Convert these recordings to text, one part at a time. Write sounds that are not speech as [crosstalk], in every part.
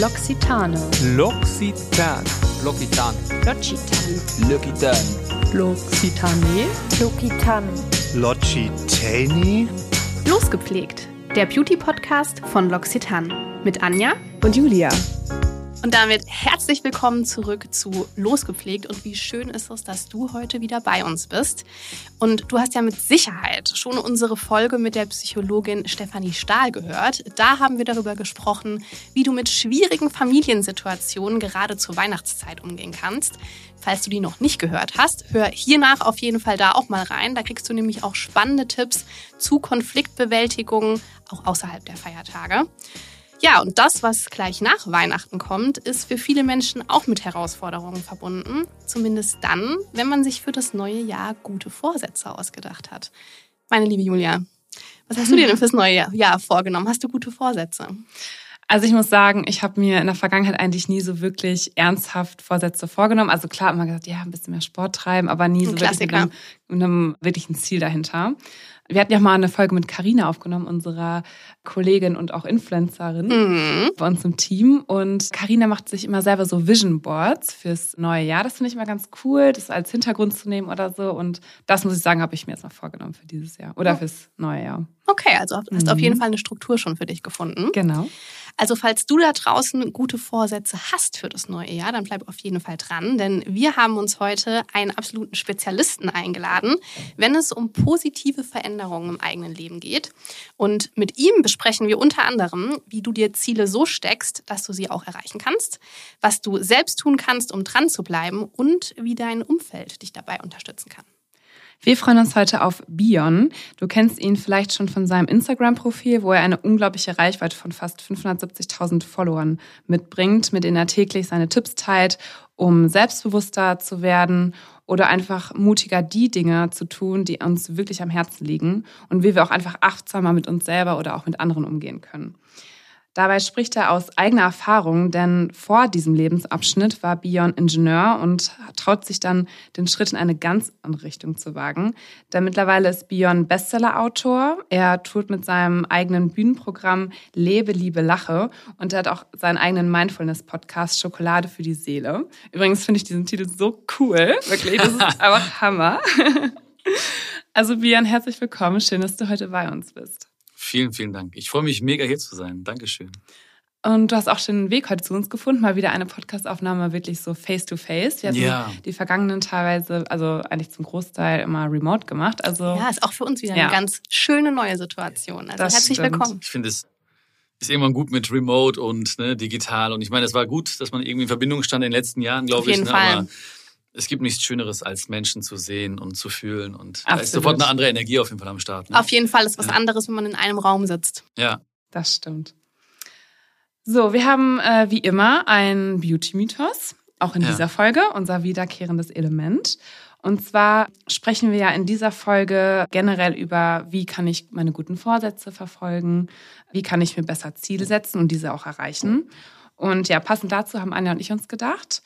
L'Occitane. L'Occitan. L'Occitan. L'Occitane. L'Occitan. L'Occitane. L'Occitane. L'Occitani? Losgepflegt. Der Beauty-Podcast von L'Occitane. Mit Anja. Und Julia. Und damit herzlich willkommen zurück zu Losgepflegt. Und wie schön ist es, dass du heute wieder bei uns bist. Und du hast ja mit Sicherheit schon unsere Folge mit der Psychologin Stefanie Stahl gehört. Da haben wir darüber gesprochen, wie du mit schwierigen Familiensituationen gerade zur Weihnachtszeit umgehen kannst. Falls du die noch nicht gehört hast, hör hiernach auf jeden Fall da auch mal rein. Da kriegst du nämlich auch spannende Tipps zu Konfliktbewältigung, auch außerhalb der Feiertage. Ja, und das, was gleich nach Weihnachten kommt, ist für viele Menschen auch mit Herausforderungen verbunden. Zumindest dann, wenn man sich für das neue Jahr gute Vorsätze ausgedacht hat. Meine liebe Julia, was hast du dir denn [laughs] fürs neue Jahr vorgenommen? Hast du gute Vorsätze? Also ich muss sagen, ich habe mir in der Vergangenheit eigentlich nie so wirklich ernsthaft Vorsätze vorgenommen. Also klar, immer gesagt, ja, ein bisschen mehr Sport treiben, aber nie so wirklich mit Klassiker. einem, mit einem wirklichen Ziel dahinter. Wir hatten ja mal eine Folge mit Karina aufgenommen, unserer Kollegin und auch Influencerin Mhm. bei uns im Team. Und Karina macht sich immer selber so Vision Boards fürs neue Jahr. Das finde ich immer ganz cool, das als Hintergrund zu nehmen oder so. Und das muss ich sagen, habe ich mir jetzt mal vorgenommen für dieses Jahr oder fürs neue Jahr. Okay, also hast auf Mhm. jeden Fall eine Struktur schon für dich gefunden. Genau. Also falls du da draußen gute Vorsätze hast für das neue Jahr, dann bleib auf jeden Fall dran, denn wir haben uns heute einen absoluten Spezialisten eingeladen, wenn es um positive Veränderungen im eigenen Leben geht. Und mit ihm besprechen wir unter anderem, wie du dir Ziele so steckst, dass du sie auch erreichen kannst, was du selbst tun kannst, um dran zu bleiben und wie dein Umfeld dich dabei unterstützen kann. Wir freuen uns heute auf Bion. Du kennst ihn vielleicht schon von seinem Instagram-Profil, wo er eine unglaubliche Reichweite von fast 570.000 Followern mitbringt, mit denen er täglich seine Tipps teilt, um selbstbewusster zu werden oder einfach mutiger die Dinge zu tun, die uns wirklich am Herzen liegen und wie wir auch einfach achtsamer mit uns selber oder auch mit anderen umgehen können. Dabei spricht er aus eigener Erfahrung, denn vor diesem Lebensabschnitt war Bion Ingenieur und traut sich dann, den Schritt in eine ganz andere Richtung zu wagen. Denn mittlerweile ist Bion Bestseller-Autor. Er tourt mit seinem eigenen Bühnenprogramm Lebe, Liebe, Lache und er hat auch seinen eigenen Mindfulness-Podcast Schokolade für die Seele. Übrigens finde ich diesen Titel so cool. Wirklich, das ist [laughs] einfach Hammer. Also Bion, herzlich willkommen. Schön, dass du heute bei uns bist. Vielen, vielen Dank. Ich freue mich mega hier zu sein. Dankeschön. Und du hast auch schon den Weg heute zu uns gefunden, mal wieder eine Podcastaufnahme wirklich so face to face. Wir hatten Ja. die vergangenen teilweise, also eigentlich zum Großteil immer remote gemacht. Also Ja, ist auch für uns wieder Ja. eine ganz schöne neue Situation. Also Das herzlich stimmt. willkommen. Ich finde, es ist irgendwann gut mit Remote und ne, digital. Und ich meine, es war gut, dass man irgendwie in Verbindung stand in den letzten Jahren, glaube ich. jeden Ne? Fall. Aber es gibt nichts Schöneres, als Menschen zu sehen und zu fühlen. Und da ist Absolut. sofort eine andere Energie auf jeden Fall am Start. Ne? Auf jeden Fall ist was Ja. anderes, wenn man in einem Raum sitzt. Ja. das stimmt. So, wir haben äh, wie immer einen Beauty-Mythos, auch in Ja. dieser Folge, unser wiederkehrendes Element. Und zwar sprechen wir ja in dieser Folge generell über, wie kann ich meine guten Vorsätze verfolgen, wie kann ich mir besser Ziele setzen und diese auch erreichen. Und ja, passend dazu haben Anja und ich uns gedacht.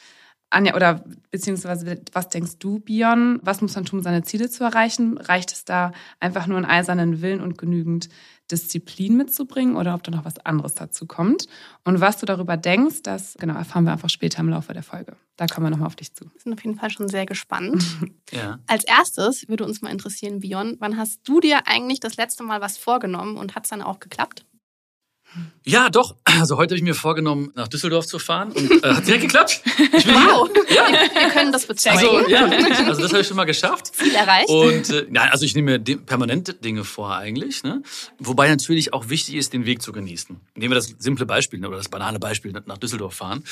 Anja, oder beziehungsweise, was denkst du, Bion? Was muss man tun, um seine Ziele zu erreichen? Reicht es da einfach nur einen eisernen Willen und genügend Disziplin mitzubringen oder ob da noch was anderes dazu kommt? Und was du darüber denkst, das genau erfahren wir einfach später im Laufe der Folge. Da kommen wir nochmal auf dich zu. Wir sind auf jeden Fall schon sehr gespannt. [laughs] Ja. Als erstes würde uns mal interessieren, Bion, wann hast du dir eigentlich das letzte Mal was vorgenommen und hat es dann auch geklappt? Ja, doch. Also heute habe ich mir vorgenommen, nach Düsseldorf zu fahren und äh, hat direkt geklappt. Ich bin Wow, Ja. wir können das bezeugen. Also, ja, also das habe ich schon mal geschafft. Ziel erreicht. Und äh, ja, also ich nehme mir permanente Dinge vor eigentlich. Ne? Wobei natürlich auch wichtig ist, den Weg zu genießen. Nehmen wir das simple Beispiel ne, oder das banale Beispiel nach Düsseldorf fahren.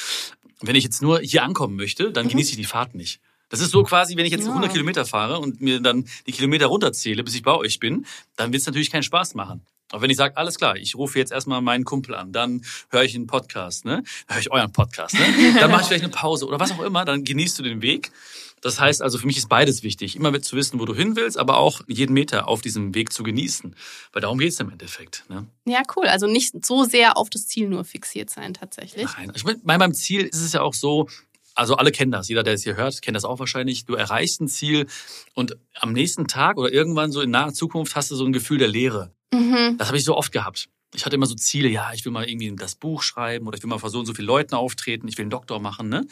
Wenn ich jetzt nur hier ankommen möchte, dann genieße ich die Fahrt nicht. Das ist so quasi, wenn ich jetzt Ja. 100 Kilometer fahre und mir dann die Kilometer runterzähle, bis ich bei euch bin, dann wird es natürlich keinen Spaß machen. Aber wenn ich sage, alles klar, ich rufe jetzt erstmal meinen Kumpel an, dann höre ich einen Podcast, ne? Dann höre ich euren Podcast, ne? Dann mache ich vielleicht eine Pause oder was auch immer, dann genießt du den Weg. Das heißt also, für mich ist beides wichtig. Immer zu wissen, wo du hin willst, aber auch jeden Meter auf diesem Weg zu genießen. Weil darum geht's im Endeffekt. Ne? Ja, cool. Also nicht so sehr auf das Ziel nur fixiert sein tatsächlich. Nein, ich meine, bei meinem Ziel ist es ja auch so, also alle kennen das, jeder, der es hier hört, kennt das auch wahrscheinlich. Du erreichst ein Ziel und am nächsten Tag oder irgendwann so in naher Zukunft hast du so ein Gefühl der Leere. Mhm. Das habe ich so oft gehabt. Ich hatte immer so Ziele, ja, ich will mal irgendwie das Buch schreiben oder ich will mal vor so und so vielen Leuten auftreten, ich will einen Doktor machen. Ne?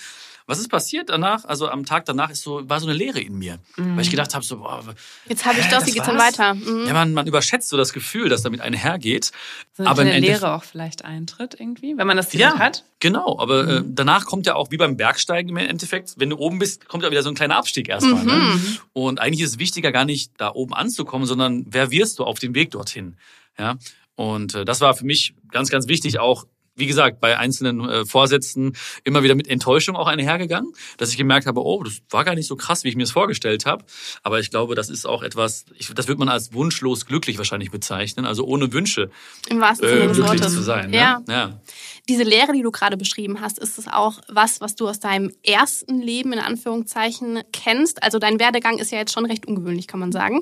Was ist passiert danach? Also am Tag danach ist so, war so eine Leere in mir. Mhm. Weil ich gedacht habe, so, boah, Jetzt habe ich das, wie geht's dann weiter? Mhm. ja, man, man überschätzt so das Gefühl, das damit einhergeht. So eine Aber Endeffekt- Lehre auch vielleicht eintritt irgendwie, wenn man das Ziel Ja, hat. genau. Aber äh, Mhm. danach kommt ja auch wie beim Bergsteigen im Endeffekt, wenn du oben bist, kommt ja wieder so ein kleiner Abstieg erstmal. Ne? Mhm. Und eigentlich ist es wichtiger, gar nicht da oben anzukommen, sondern wer wirst du auf dem Weg dorthin? Ja. Und äh, das war für mich ganz, ganz wichtig, auch wie gesagt, bei einzelnen äh, Vorsätzen immer wieder mit Enttäuschung auch einhergegangen, dass ich gemerkt habe, oh, das war gar nicht so krass, wie ich mir es vorgestellt habe. Aber ich glaube, das ist auch etwas, ich, das wird man als wunschlos glücklich wahrscheinlich bezeichnen, also ohne Wünsche Im wahrsten Sinne äh, des glücklich Wortes. zu sein. Ne? Ja. Diese Lehre, die du gerade beschrieben hast, ist es auch was, was du aus deinem ersten Leben in Anführungszeichen kennst? Also dein Werdegang ist ja jetzt schon recht ungewöhnlich, kann man sagen.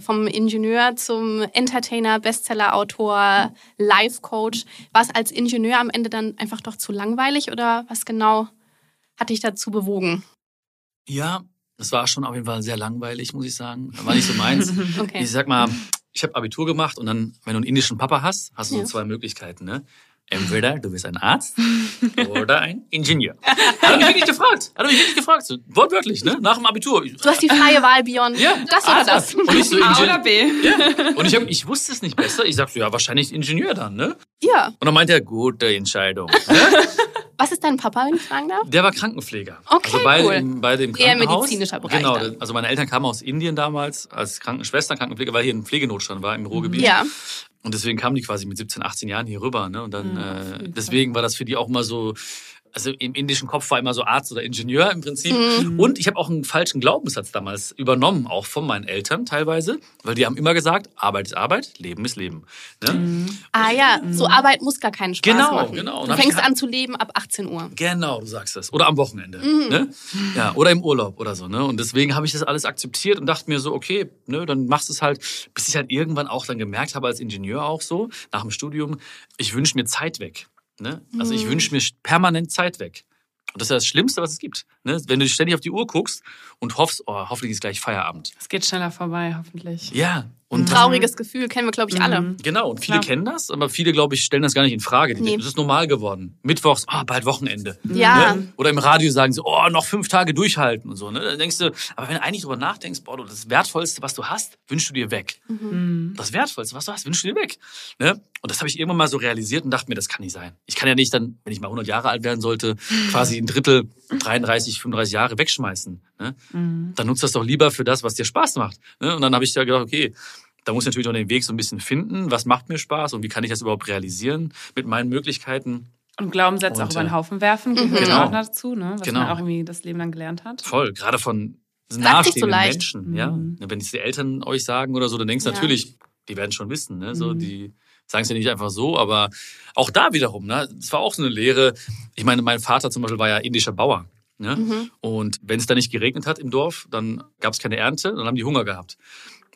Vom Ingenieur zum Entertainer, Bestsellerautor, Life-Coach. War es als Ingenieur am Ende dann einfach doch zu langweilig oder was genau hat dich dazu bewogen? Ja, das war schon auf jeden Fall sehr langweilig, muss ich sagen. War nicht so meins. [laughs] Okay. Ich sag mal, ich habe Abitur gemacht und dann, wenn du einen indischen Papa hast, hast du Ja. so zwei Möglichkeiten. Ne? Entweder du bist ein Arzt oder ein Ingenieur. Hat er mich wirklich gefragt. Hat er mich wirklich gefragt. So, wortwörtlich, ne? Nach dem Abitur. Du hast die freie Wahl, Björn. Ja, Das oder Arzt. das? Und ich so, A oder B? Ja. Und ich, hab, ich wusste es nicht besser. Ich sag so, ja, wahrscheinlich Ingenieur dann, ne? Ja. Und dann meinte er, gute Entscheidung. Ne? Was ist dein Papa, wenn ich fragen darf? Der war Krankenpfleger. Okay, also beide, cool. im, beide im Eher Krankenhaus. medizinischer Bereich Genau. dann. Also meine Eltern kamen aus Indien damals als Krankenschwester, Krankenpfleger, weil hier ein Pflegenotstand war im Ruhrgebiet. Ja. Und deswegen kamen die quasi mit 17, 18 Jahren hier rüber. Ne? Und dann, Ja, äh, deswegen war das für die auch immer so, also im indischen Kopf war immer so Arzt oder Ingenieur im Prinzip. Mhm. Und ich habe auch einen falschen Glaubenssatz damals übernommen, auch von meinen Eltern teilweise, weil die haben immer gesagt, Arbeit ist Arbeit, Leben ist Leben. Ne? Ah ja, so Arbeit muss gar keinen Spaß Genau, machen. genau. Und Du fängst an zu leben ab 18 Uhr. Genau, du sagst es. Oder am Wochenende. Mhm. Ne? Ja, oder im Urlaub oder so. Ne? Und deswegen habe ich das alles akzeptiert und dachte mir so, okay, ne, dann machst du es halt, bis ich halt irgendwann auch dann gemerkt habe, als Ingenieur auch so, nach dem Studium, ich wünsche mir Zeit weg. Ne? Also Mhm. ich wünsche mir permanent Zeit weg. Und das ist das Schlimmste, was es gibt. Ne? Wenn du ständig auf die Uhr guckst und hoffst, oh, hoffentlich ist gleich Feierabend. Es geht schneller vorbei, hoffentlich. Ja. Und das, Trauriges Gefühl kennen wir, glaube ich, alle. Mhm. genau, und viele Klar. kennen das, aber viele, glaube ich, stellen das gar nicht in Frage. Die- Nee. Das ist normal geworden. Mittwochs, ah, bald Wochenende. Ja. Ne? Oder im Radio sagen sie, oh, noch fünf Tage durchhalten und so. Ne? Dann denkst du, aber wenn du eigentlich drüber nachdenkst, boah, das Wertvollste, was du hast, wünschst du dir weg. Mhm. Das Wertvollste, was du hast, wünschst du dir weg. Ne? Und das habe ich irgendwann mal so realisiert und dachte mir, das kann nicht sein. Ich kann ja nicht dann, wenn ich mal 100 Jahre alt werden sollte, quasi ein Drittel, 33, 35 Jahre wegschmeißen. Ne? Mhm. Dann nutzt das doch lieber für das, was dir Spaß macht. Ne? Und dann habe ich da gedacht, okay, da muss ich natürlich noch den Weg so ein bisschen finden. Was macht mir Spaß und wie kann ich das überhaupt realisieren mit meinen Möglichkeiten? Und Glaubenssätze auch über den äh, Haufen werfen, gehört Genau. auch dazu, ne? was Genau. man auch irgendwie das Leben lang gelernt hat. Voll, gerade von so nahestehenden leicht. Menschen. Ja? Mhm. Wenn es die Eltern euch sagen oder so, dann denkst du Ja. natürlich, die werden schon wissen. Ne? So, Mhm. Die sagen es ja nicht einfach so, aber auch da wiederum, ne? das war auch so eine Lehre. Ich meine, mein Vater zum Beispiel war ja indischer Bauer. Ne? Mhm. Und wenn es da nicht geregnet hat im Dorf, dann gab es keine Ernte, dann haben die Hunger gehabt.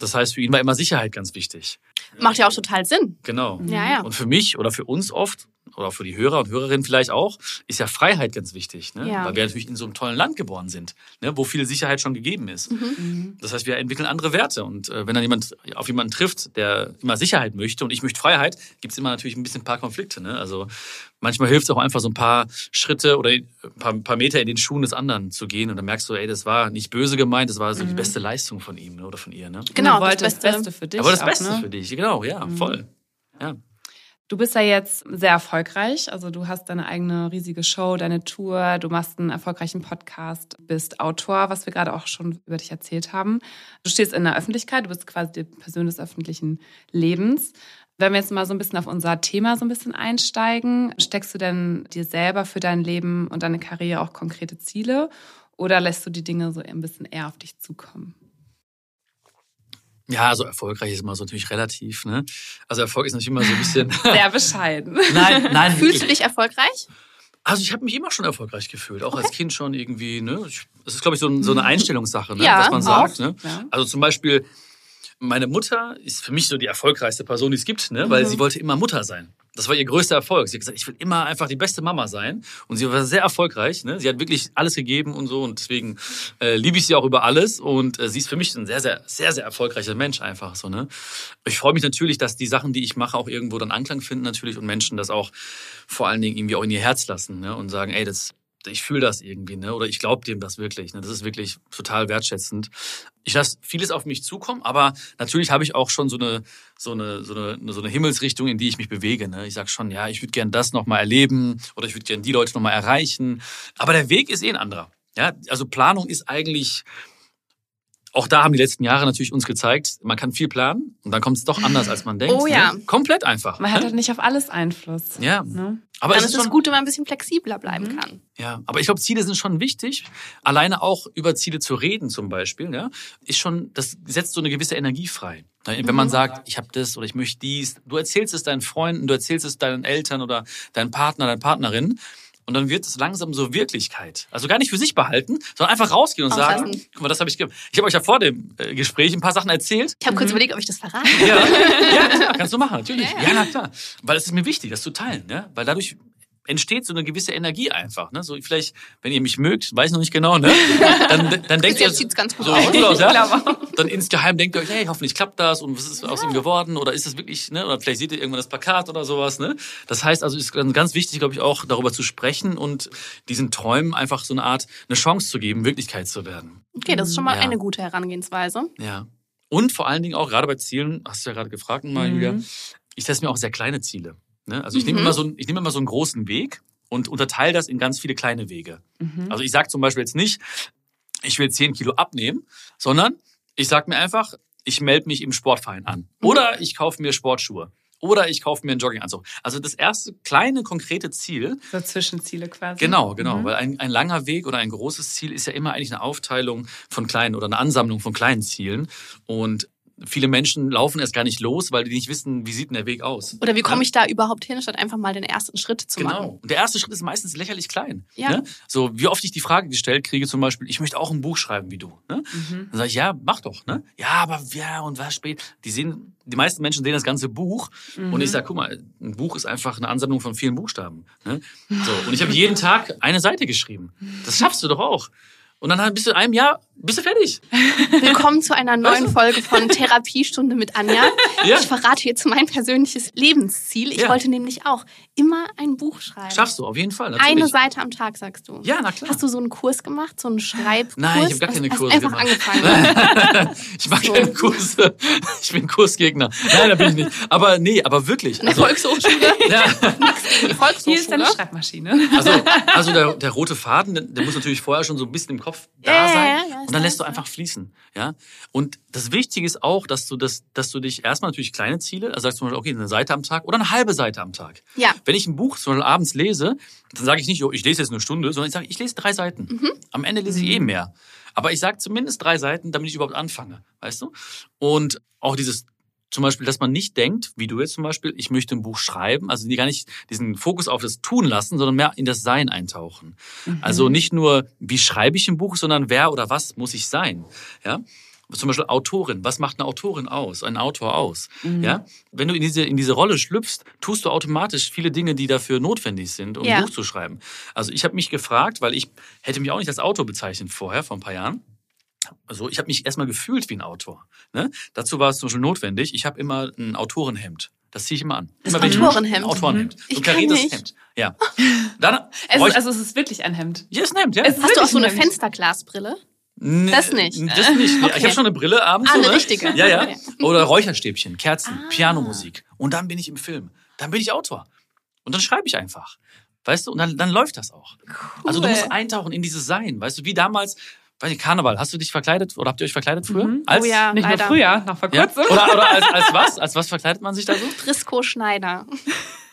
Das heißt, für ihn war immer Sicherheit ganz wichtig. Macht ja auch total Sinn. Genau. Ja, ja. Und für mich oder für uns oft, oder für die Hörer und Hörerinnen vielleicht auch, ist ja Freiheit ganz wichtig. Ne? Ja. Weil wir natürlich in so einem tollen Land geboren sind, ne? wo viel Sicherheit schon gegeben ist. Mhm. Das heißt, wir entwickeln andere Werte. Und äh, wenn dann jemand auf jemanden trifft, der immer Sicherheit möchte und ich möchte Freiheit, gibt es immer natürlich ein bisschen ein paar Konflikte. Ne? Also manchmal hilft es auch einfach so ein paar Schritte oder ein paar, paar Meter in den Schuhen des anderen zu gehen. Und dann merkst du, ey, das war nicht böse gemeint, das war so die beste Leistung von ihm ne? oder von ihr. Ne? Genau, wollte das Beste. Für dich. Aber das auch, Beste ne? für dich, genau, ja, voll. Ja. Du bist ja jetzt sehr erfolgreich. Also du hast deine eigene riesige Show, deine Tour, du machst einen erfolgreichen Podcast, bist Autor, was wir gerade auch schon über dich erzählt haben. Du stehst in der Öffentlichkeit, du bist quasi die Person des öffentlichen Lebens. Wenn wir jetzt mal so ein bisschen auf unser Thema so ein bisschen einsteigen, steckst du denn dir selber für dein Leben und deine Karriere auch konkrete Ziele oder lässt du die Dinge so ein bisschen eher auf dich zukommen? Ja, also erfolgreich ist immer so natürlich relativ. Ne? Also Erfolg ist natürlich immer so ein bisschen. [laughs] [laughs] Sehr bescheiden. nein, nein. Fühlst du dich erfolgreich? Also ich habe mich immer schon erfolgreich gefühlt, auch als Kind schon irgendwie. Ne? Das ist, glaube ich, so, ein, so eine Einstellungssache, ne? Ja, was man sagt. Ne? Ja. Also zum Beispiel, meine Mutter ist für mich so die erfolgreichste Person, die es gibt, ne? weil Mhm. sie wollte immer Mutter sein. Das war ihr größter Erfolg. Sie hat gesagt, ich will immer einfach die beste Mama sein. Und sie war sehr erfolgreich. Ne? Sie hat wirklich alles gegeben und so. Und deswegen äh, liebe ich sie auch über alles. Und äh, sie ist für mich ein sehr, sehr, sehr, sehr erfolgreicher Mensch einfach so. Ne? Ich freue mich natürlich, dass die Sachen, die ich mache, auch irgendwo dann Anklang finden natürlich und Menschen das auch vor allen Dingen irgendwie auch in ihr Herz lassen ne? und sagen, ey, das ich fühle das irgendwie, ne? Oder ich glaube dem das wirklich. Ne? Das ist wirklich total wertschätzend. Ich lasse vieles auf mich zukommen, aber natürlich habe ich auch schon so eine, so eine, so eine, so eine Himmelsrichtung, in die ich mich bewege. Ne? Ich sage schon, ja, ich würde gern das nochmal erleben oder ich würde gern die Leute nochmal erreichen. Aber der Weg ist eh ein anderer. Ja, also Planung ist eigentlich auch da haben die letzten Jahre natürlich uns gezeigt, man kann viel planen und dann kommt es doch anders, als man denkt. Oh ja. Ne? Komplett einfach. Man hat ne? halt nicht auf alles Einfluss. Ja. Ne? Aber Dann es ist schon, gut, wenn man ein bisschen flexibler bleiben kann. ja, aber ich glaube, Ziele sind schon wichtig. Alleine auch über Ziele zu reden zum Beispiel, ja, ist schon, das setzt so eine gewisse Energie frei. Wenn man sagt, ich habe das oder ich möchte dies, du erzählst es deinen Freunden, du erzählst es deinen Eltern oder deinem Partner, deiner Partnerin. Und dann wird es langsam so Wirklichkeit. Also gar nicht für sich behalten, sondern einfach rausgehen und sagen, guck mal, das habe ich, ge ich habe euch ja vor dem äh, Gespräch ein paar Sachen erzählt. Ich habe kurz überlegt, ob ich das verrate. Ja, ja klar, kannst du machen, natürlich. Ja, na klar. Weil es ist mir wichtig, das zu teilen, ja? Weil dadurch entsteht so eine gewisse Energie einfach. Ne? So vielleicht, wenn ihr mich mögt, weiß ich noch nicht genau, ne? Dann, dann [laughs] denkt ihr, jetzt sieht's ganz gut so, aus. aus, ja? Dann insgeheim denkt ihr euch, hey, hoffentlich klappt das und was ist aus ihm geworden oder ist es wirklich, ne? Oder vielleicht seht ihr irgendwann das Plakat oder sowas, ne? Das heißt also, es ist ganz wichtig, glaube ich, auch darüber zu sprechen und diesen Träumen einfach so eine Art, eine Chance zu geben, Wirklichkeit zu werden. Okay, das ist schon mal Ja. eine gute Herangehensweise. Ja. Und vor allen Dingen auch gerade bei Zielen, hast du ja gerade gefragt, mal, Mhm. Julia, ich setze mir auch sehr kleine Ziele. Ne? Also ich nehme immer so, einen- ich nehme immer so einen großen Weg und unterteile das in ganz viele kleine Wege. Mhm. Also ich sage zum Beispiel jetzt nicht, ich will 10 Kilo abnehmen, sondern ich sage mir einfach, ich melde mich im Sportverein an. Oder ich kaufe mir Sportschuhe. Oder ich kaufe mir einen Jogginganzug. Also das erste kleine konkrete Ziel, So Zwischenziele quasi. Genau, genau. Mhm. Weil ein, ein langer Weg oder ein großes Ziel ist ja immer eigentlich eine Aufteilung von kleinen oder eine Ansammlung von kleinen Zielen. Und viele Menschen laufen erst gar nicht los, weil die nicht wissen, wie sieht denn der Weg aus. Oder wie komme ich da überhaupt hin, statt einfach mal den ersten Schritt zu Genau. machen? Und der erste Schritt ist meistens lächerlich klein. Ja. Ne? So, wie oft ich die Frage gestellt kriege, zum Beispiel, ich möchte auch ein Buch schreiben wie du. Ne? Mhm. Dann sage ich, ja, mach doch. Ne? Ja, aber ja, und was spät? Die sehen, die meisten Menschen sehen das ganze Buch Mhm. und ich sage, guck mal, ein Buch ist einfach eine Ansammlung von vielen Buchstaben. Ne? So, und ich habe jeden Tag eine Seite geschrieben. Das schaffst du doch auch. Und dann bist du in einem Jahr, bist du fertig. Willkommen zu einer neuen Folge von Therapiestunde mit Anja. Ja. Ich verrate jetzt mein persönliches Lebensziel. Ich Ja. wollte nämlich auch immer ein Buch schreiben. Schaffst du, auf jeden Fall. Natürlich. Eine Seite am Tag, sagst du. Ja, na klar. Hast du so einen Kurs gemacht, so einen Schreibkurs? Nein, ich habe gar Hast- keine hast Kurse einfach gemacht. angefangen. [laughs] ich mache So. keine Kurse. Ich bin Kursgegner. Nein, da bin ich nicht. Aber nee, aber wirklich. In der Volkshochschule. [laughs] ja, Die Hier Volkshochschule. ist deine Schreibmaschine. also, also der, der rote Faden, der, muss natürlich vorher schon so ein bisschen im Kopf da Ja, ja, sein. ja, ja, und dann da, lässt du einfach fließen. Ja. Und das Wichtige ist auch, dass du das, dass du dich erstmal natürlich kleine Ziele, also sagst du Beispiel, okay, eine Seite am Tag oder eine halbe Seite am Tag. Ja. Wenn ich ein Buch zum Beispiel abends lese, dann sage ich nicht, oh, ich lese jetzt eine Stunde, sondern ich sage, ich lese drei Seiten. Mhm. Am Ende lese ich eh mehr. Aber ich sage zumindest drei Seiten, damit ich überhaupt anfange, weißt du? Und auch dieses zum Beispiel, dass man nicht denkt, wie du jetzt zum Beispiel, ich möchte ein Buch schreiben, also die gar nicht diesen Fokus auf das Tun lassen, sondern mehr in das Sein eintauchen. Also nicht nur, wie schreibe ich ein Buch, sondern wer oder was muss ich sein, ja? Zum Beispiel Autorin. Was macht eine Autorin aus, ein Autor aus? Ja, wenn du in diese in diese Rolle schlüpfst, tust du automatisch viele Dinge, die dafür notwendig sind, um Ja. ein Buch zu schreiben. Also ich habe mich gefragt, weil ich hätte mich auch nicht als Autor bezeichnet vorher, vor ein paar Jahren. Also ich habe mich erstmal gefühlt wie ein Autor. Ne? Dazu war es zum Beispiel notwendig. Ich habe immer ein Autorenhemd. Das ziehe ich immer an. Das immer ich- Autorenhemd? Ein Autorenhemd. Ich So kenn kariertes nicht. Hemd. Ja. [laughs] Dann Es ist, ich- also es ist wirklich ein Hemd. ja, ist ein Hemd, ja. Es ist Hast du auch so eine. Fensterglasbrille? Nee, Das nicht. Das nicht. Nee, Okay. Ich habe schon eine Brille abends. Ah, eine ne? richtige. Ja, ja. [laughs] Oder Räucherstäbchen, Kerzen, Ah. Pianomusik. Und dann bin ich im Film. Dann bin ich Autor. Und dann schreibe ich einfach. Weißt du? Und dann, dann läuft das auch. Also du Cool. musst eintauchen in dieses Sein. Weißt du, wie damals, weiß nicht, Karneval. Hast du dich verkleidet oder habt ihr euch verkleidet früher? Mhm. Als, Oh ja. Nicht Leider. nur früher, noch vor Ja? kurzem. Oder, oder als, als [laughs] was? Als was verkleidet man sich da so? Prisco Schneider.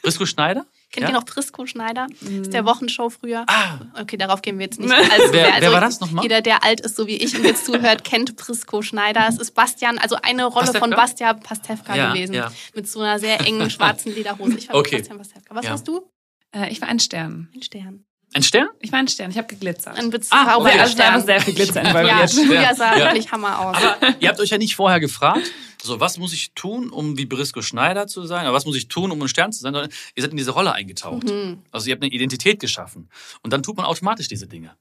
Brisco Schneider? Kennt Ja? ihr noch Prisco Schneider? Das ist der Wochenshow früher. Ah, Okay, darauf gehen wir jetzt nicht. [laughs] Also, Wer- also wer war das nochmal? Jeder, der alt ist, so wie ich und jetzt zuhört, kennt Prisco Schneider. Es ist Bastian, also eine Rolle von Pastewka? Bastian Pastewka Ja, gewesen. ja. Mit so einer sehr engen schwarzen Lederhose. Ich war Okay. Bastian Pastewka. Was Ja. warst du? Äh, ich war ein Stern. Ein Stern. Ein Stern? Ich war ein Stern, ich habe geglitzert. Ein Ah, bezaubernder okay. also da war sehr viel Glitzer Ja, involviert. Julia sah Ja. wirklich Hammer aus. Aber [laughs] ihr habt euch ja nicht vorher gefragt, so was muss ich tun, um wie Brisco Schneider zu sein, oder was muss ich tun, um ein Stern zu sein, sondern ihr seid in diese Rolle eingetaucht. Mhm. Also ihr habt eine Identität geschaffen. Und dann tut man automatisch diese Dinge.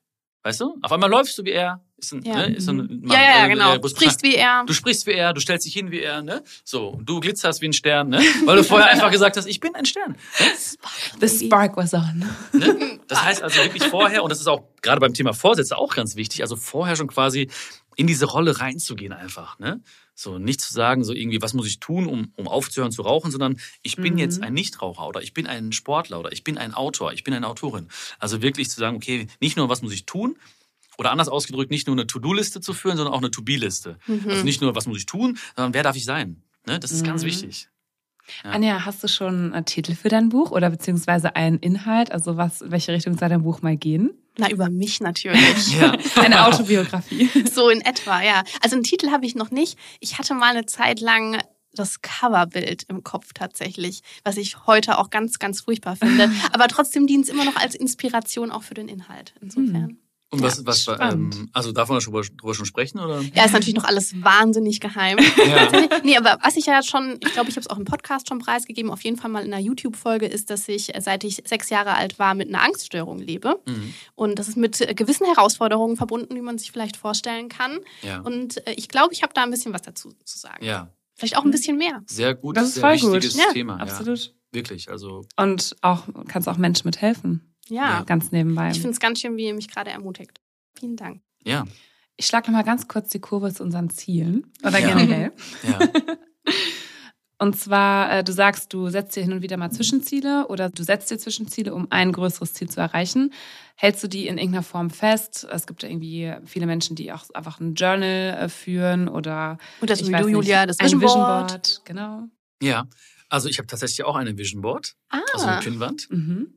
Weißt du? Auf einmal läufst du wie er. Ist ein, Ja. ne? ist ein Mann, ja, ja, ja, äh, genau. äh, Brisco Sprichst [laughs] wie er. Du sprichst wie er, du stellst dich hin wie er, ne? So, und du glitzerst wie ein Stern, ne? Weil du vorher einfach gesagt hast, ich bin ein Stern. The spark was on. Ne? Das heißt also wirklich vorher, und das ist auch gerade beim Thema Vorsätze auch ganz wichtig, also vorher schon quasi in diese Rolle reinzugehen einfach, ne? So, nicht zu sagen, so irgendwie, was muss ich tun, um, um aufzuhören zu rauchen, sondern ich bin Mhm. jetzt ein Nichtraucher oder ich bin ein Sportler oder ich bin ein Autor, ich bin eine Autorin. Also wirklich zu sagen, okay, nicht nur, was muss ich tun, oder anders ausgedrückt, nicht nur eine To-Do-Liste zu führen, sondern auch eine To-Be-Liste. Mhm. Also nicht nur, was muss ich tun, sondern wer darf ich sein? Ne? Das ist ganz Mhm. wichtig. Ja. Anja, hast du schon einen Titel für dein Buch oder beziehungsweise einen Inhalt? Also was, in welche Richtung soll dein Buch mal gehen? Na, über mich natürlich. [laughs] Ja. [laughs] Eine Autobiografie. [laughs] So in etwa, ja. Also einen Titel habe ich noch nicht. Ich hatte mal eine Zeit lang das Coverbild im Kopf tatsächlich, was ich heute auch ganz, ganz furchtbar finde. Aber trotzdem dient es immer noch als Inspiration auch für den Inhalt. Insofern. Und was, was spannend. ähm, also darf man darüber, darüber schon sprechen? Oder? Ja, ist natürlich noch alles wahnsinnig geheim. [laughs] Ja. [laughs] nee, aber was ich ja schon, ich glaube, ich habe es auch im Podcast schon preisgegeben, auf jeden Fall mal in einer YouTube-Folge, ist, dass ich, äh, seit ich sechs Jahre alt war, mit einer Angststörung lebe. Mhm. Und das ist mit äh, gewissen Herausforderungen verbunden, wie man sich vielleicht vorstellen kann. Ja. Und äh, ich glaube, ich habe da ein bisschen was dazu zu sagen. ja, Vielleicht auch ein bisschen mehr. sehr gut, Das ist sehr voll gut. wichtiges Ja, Thema. Absolut. Ja, wirklich, also Und auch kannst auch Menschen mithelfen. Ja. Ganz nebenbei. Ich finde es ganz schön, wie ihr mich gerade ermutigt. Vielen Dank. ja, Ich schlage nochmal ganz kurz die Kurve zu unseren Zielen. Oder Ja. generell. ja. [laughs] Und zwar, äh, du sagst, du setzt dir hin und wieder mal Zwischenziele oder du setzt dir Zwischenziele, um ein größeres Ziel zu erreichen. Hältst du die in irgendeiner Form fest? Es gibt ja irgendwie viele Menschen, die auch einfach ein Journal äh, führen oder Und das ich wie du, nicht, Julia, das ein Vision Vision Board. Board. Genau. ja. Also ich habe tatsächlich auch eine Vision Board, Ah, also eine Pinnwand. Mhm.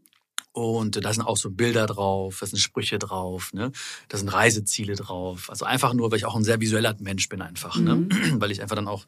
Und da sind auch so Bilder drauf, da sind Sprüche drauf, ne? da sind Reiseziele drauf. Also einfach nur, weil ich auch ein sehr visueller Mensch bin einfach. Ne? Weil ich einfach dann auch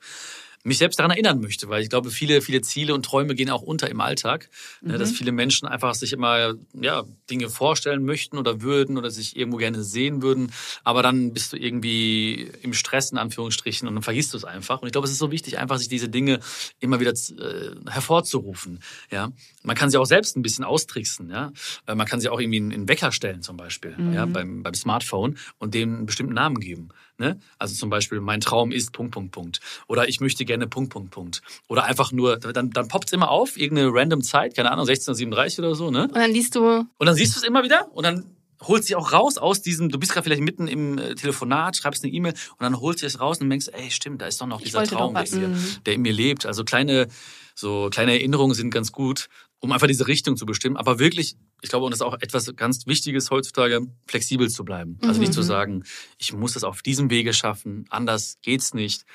mich selbst daran erinnern möchte, weil ich glaube, viele, viele Ziele und Träume gehen auch unter im Alltag. Ne? Dass viele Menschen einfach sich immer ja, Dinge vorstellen möchten oder würden oder sich irgendwo gerne sehen würden. Aber dann bist du irgendwie im Stress, in Anführungsstrichen, und dann vergisst du es einfach. Und ich glaube, es ist so wichtig, einfach sich diese Dinge immer wieder äh, hervorzurufen. Ja? Man kann sie auch selbst ein bisschen austricksen. Ja? Äh, Man kann sie auch irgendwie in, in Wecker stellen zum Beispiel ja? beim, beim Smartphone und dem einen bestimmten Namen geben. Ne? Also zum Beispiel, mein Traum ist Punkt, Punkt, Punkt. Oder ich möchte gerne Punkt, Punkt, Punkt. Oder einfach nur, dann, dann poppt es immer auf, irgendeine random Zeit, keine Ahnung, 16.37 oder so. Ne? und dann liest du, Und dann siehst du es immer wieder und dann holt sie auch raus aus diesem, du bist gerade vielleicht mitten im äh, Telefonat, schreibst eine E-Mail und dann holst du es raus und denkst, ey, stimmt, da ist doch noch Ich dieser Traum, der, mir, Mhm. der in mir lebt. Also kleine, so kleine Erinnerungen sind ganz gut, um einfach diese Richtung zu bestimmen. Aber wirklich, ich glaube, und das ist auch etwas ganz Wichtiges heutzutage, flexibel zu bleiben. Also nicht zu sagen, ich muss es auf diesem Wege schaffen, anders geht's nicht.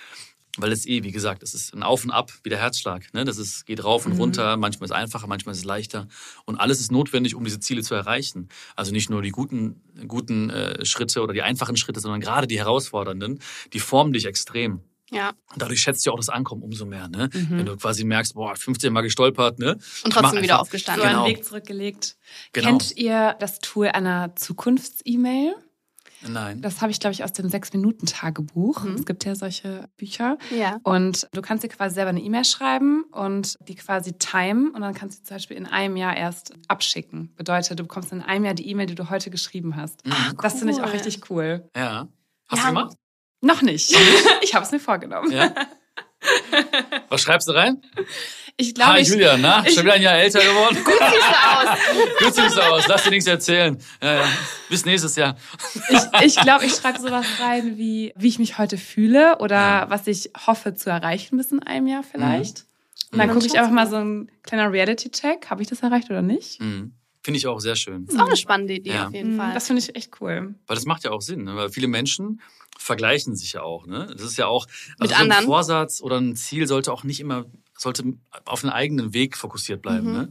Weil es eh, wie gesagt, es ist ein Auf und Ab wie der Herzschlag. Ne? Das ist, geht rauf und runter, manchmal ist es einfacher, manchmal ist es leichter. Und alles ist notwendig, um diese Ziele zu erreichen. Also nicht nur die guten, guten äh, Schritte oder die einfachen Schritte, sondern gerade die herausfordernden, die formen dich extrem. Ja, Und dadurch schätzt du auch das Ankommen umso mehr. Ne? Wenn du quasi merkst, boah, 15 Mal gestolpert, ne? und trotzdem wieder einfach- So aufgestanden. Genau. einen Weg zurückgelegt. Genau. Kennt ihr das Tool einer Zukunfts-E-Mail? Nein. Das habe ich, glaube ich, aus dem Sechs-Minuten-Tagebuch. Es gibt ja solche Bücher. Ja. Und du kannst dir quasi selber eine E-Mail schreiben und die quasi timen und dann kannst du die zum Beispiel in einem Jahr erst abschicken. Bedeutet, du bekommst in einem Jahr die E-Mail, die du heute geschrieben hast. Das finde ich auch cool. richtig cool. Ja. Hast Ja. du gemacht? Noch nicht. [laughs] ich habe es mir vorgenommen. Ja. Was schreibst du rein? Ich glaube, Hi ich, Julia, na? Schon wieder ein Jahr älter geworden? Siehst du aus. [laughs] Gut siehst du aus, lass dir nichts erzählen. Ja, ja. Bis nächstes Jahr. ich, ich, glaube, ich schreibe sowas rein, wie, wie ich mich heute fühle oder Ja. was ich hoffe zu erreichen bis in einem Jahr vielleicht. Und dann Mhm. gucke ich einfach mal so ein kleiner Reality-Check. Habe ich das erreicht oder nicht? Mhm. Finde ich auch sehr schön. Ist auch eine spannende Idee Ja. auf jeden Mhm, Fall. Das finde ich echt cool. Weil das macht ja auch Sinn, ne? weil viele Menschen vergleichen sich ja auch. Ne? Das ist ja auch also Mit so ein. Vorsatz oder ein Ziel sollte auch nicht immer sollte auf einen eigenen Weg fokussiert bleiben. Mhm. Ne?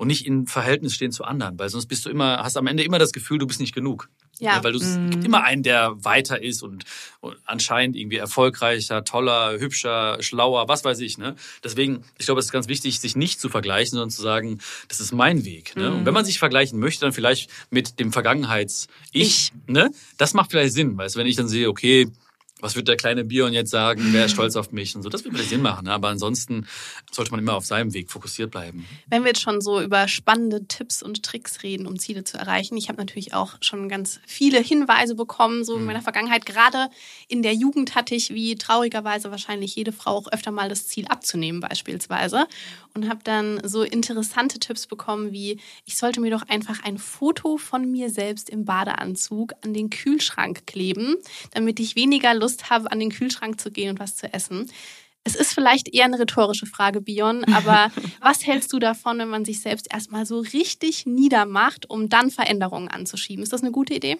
Und nicht in Verhältnis stehen zu anderen, weil sonst bist du immer, hast am Ende immer das Gefühl, du bist nicht genug. Ja. weil du es gibt immer einen, der weiter ist und, und anscheinend irgendwie erfolgreicher, toller, hübscher, schlauer, was weiß ich. Ne? Deswegen, ich glaube, es ist ganz wichtig, sich nicht zu vergleichen, sondern zu sagen, das ist mein Weg. Ne? Und wenn man sich vergleichen möchte, dann vielleicht mit dem Vergangenheits-Ich. Ne? Das macht vielleicht Sinn, weißt wenn ich dann sehe, okay, was wird der kleine Bion jetzt sagen, wer ist stolz auf mich und so. Das wird vielleicht Sinn machen, ne? aber ansonsten sollte man immer auf seinem Weg fokussiert bleiben. Wenn wir jetzt schon so über spannende Tipps und Tricks reden, um Ziele zu erreichen, ich habe natürlich auch schon ganz viele Hinweise bekommen, so in meiner Vergangenheit. Gerade in der Jugend hatte ich, wie traurigerweise wahrscheinlich jede Frau, auch öfter mal das Ziel abzunehmen beispielsweise. Und habe dann so interessante Tipps bekommen, wie ich sollte mir doch einfach ein Foto von mir selbst im Badeanzug an den Kühlschrank kleben, damit ich weniger Lust habe, an den Kühlschrank zu gehen und was zu essen. Es ist vielleicht eher eine rhetorische Frage, Bion, aber [laughs] was hältst du davon, wenn man sich selbst erstmal so richtig niedermacht, um dann Veränderungen anzuschieben? Ist das eine gute Idee?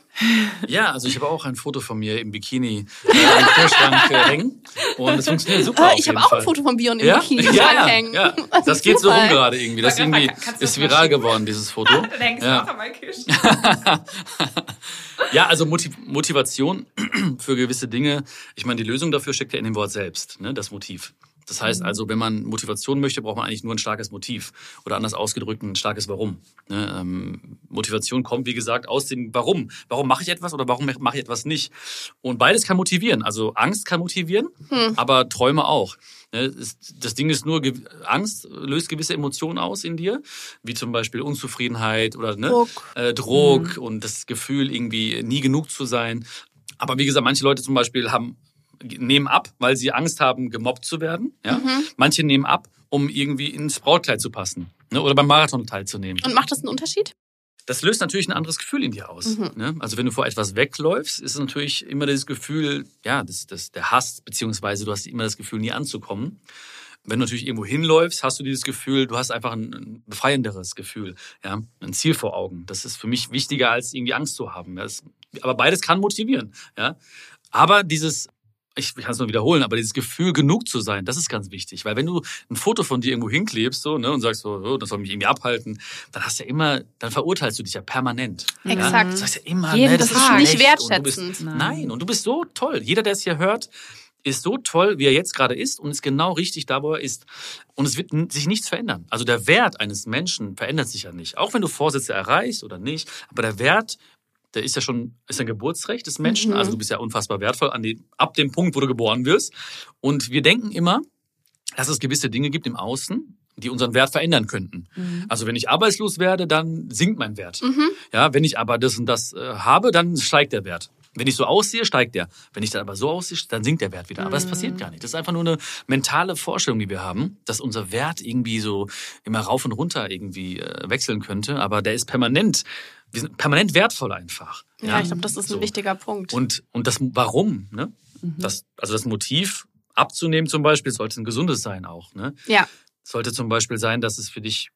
Ja, also ich habe auch ein Foto von mir im Bikini äh, am Kühlschrank [laughs] äh, hängen und es funktioniert super. Äh, auf ich habe auch Fall. ein Foto von Bion im ja? Bikini ja, dran ja, hängen. ja. [laughs] Das Das ist geht so rum gerade irgendwie. Das ist irgendwie Kannst ist das viral geworden, dieses Foto. Ja. an meinen Kühlschrank. Ja, also Motiv Motivation [clears throat] für gewisse Dinge. Ich meine, die Lösung dafür steckt ja in dem Wort selbst, ne? das Motiv. Das heißt also, wenn man Motivation möchte, braucht man eigentlich nur ein starkes Motiv. Oder anders ausgedrückt, ein starkes Warum. Ne? Ähm, Motivation kommt, wie gesagt, aus dem Warum. Warum mache ich etwas oder warum mache ich etwas nicht? Und beides kann motivieren. Also Angst kann motivieren, aber Träume auch. Ne? Das Ding ist nur, Angst löst gewisse Emotionen aus in dir, wie zum Beispiel Unzufriedenheit oder ne? Druck. Äh, Druck und das Gefühl, irgendwie nie genug zu sein. Aber wie gesagt, manche Leute zum Beispiel haben nehmen ab, weil sie Angst haben, gemobbt zu werden. Ja? Manche nehmen ab, um irgendwie ins Brautkleid zu passen ne? oder beim Marathon teilzunehmen. Und macht das einen Unterschied? Das löst natürlich ein anderes Gefühl in dir aus. Ne? Also wenn du vor etwas wegläufst, ist es natürlich immer das Gefühl, ja, das, das, der Hass, beziehungsweise du hast immer das Gefühl, nie anzukommen. Wenn du natürlich irgendwo hinläufst, hast du dieses Gefühl, du hast einfach ein, ein befreienderes Gefühl, ja, ein Ziel vor Augen. Das ist für mich wichtiger, als irgendwie Angst zu haben. Das, aber beides kann motivieren, ja. Aber dieses, ich kann es nur wiederholen, aber dieses Gefühl, genug zu sein, das ist ganz wichtig. Weil wenn du ein Foto von dir irgendwo hinklebst so, ne, und sagst so, oh, das soll mich irgendwie abhalten, dann hast du ja immer, dann verurteilst du dich ja permanent. Ja? Exakt. Du sagst ja immer, Jeden ne, das Tag. ist Nicht schlecht und bist- wertschätzend. Nein. Nein. und du bist so toll. Jeder, der es hier hört, ist so toll, wie er jetzt gerade ist und ist genau richtig da, wo er ist. Und es wird sich nichts verändern. Also der Wert eines Menschen verändert sich ja nicht. Auch wenn du Vorsätze erreichst oder nicht, aber der Wert, der ist ja schon, ist ein Geburtsrecht des Menschen. Mhm. Also du bist ja unfassbar wertvoll an die, ab dem Punkt, wo du geboren wirst. Und wir denken immer, dass es gewisse Dinge gibt im Außen, die unseren Wert verändern könnten. Also wenn ich arbeitslos werde, dann sinkt mein Wert. Ja, wenn ich aber das und das äh, habe, dann steigt der Wert. Wenn ich so aussehe, steigt der. Wenn ich dann aber so aussehe, dann sinkt der Wert wieder. Aber das passiert gar nicht. Das ist einfach nur eine mentale Vorstellung, die wir haben, dass unser Wert irgendwie so immer rauf und runter irgendwie äh, wechseln könnte. Aber der ist permanent, wir sind permanent wertvoll einfach. Ja, ich glaube, das ist ein So. wichtiger Punkt. Und, und das Warum, ne? Das, also das Motiv abzunehmen zum Beispiel sollte ein gesundes sein auch, ne? ja, Sollte zum Beispiel sein, dass es für dich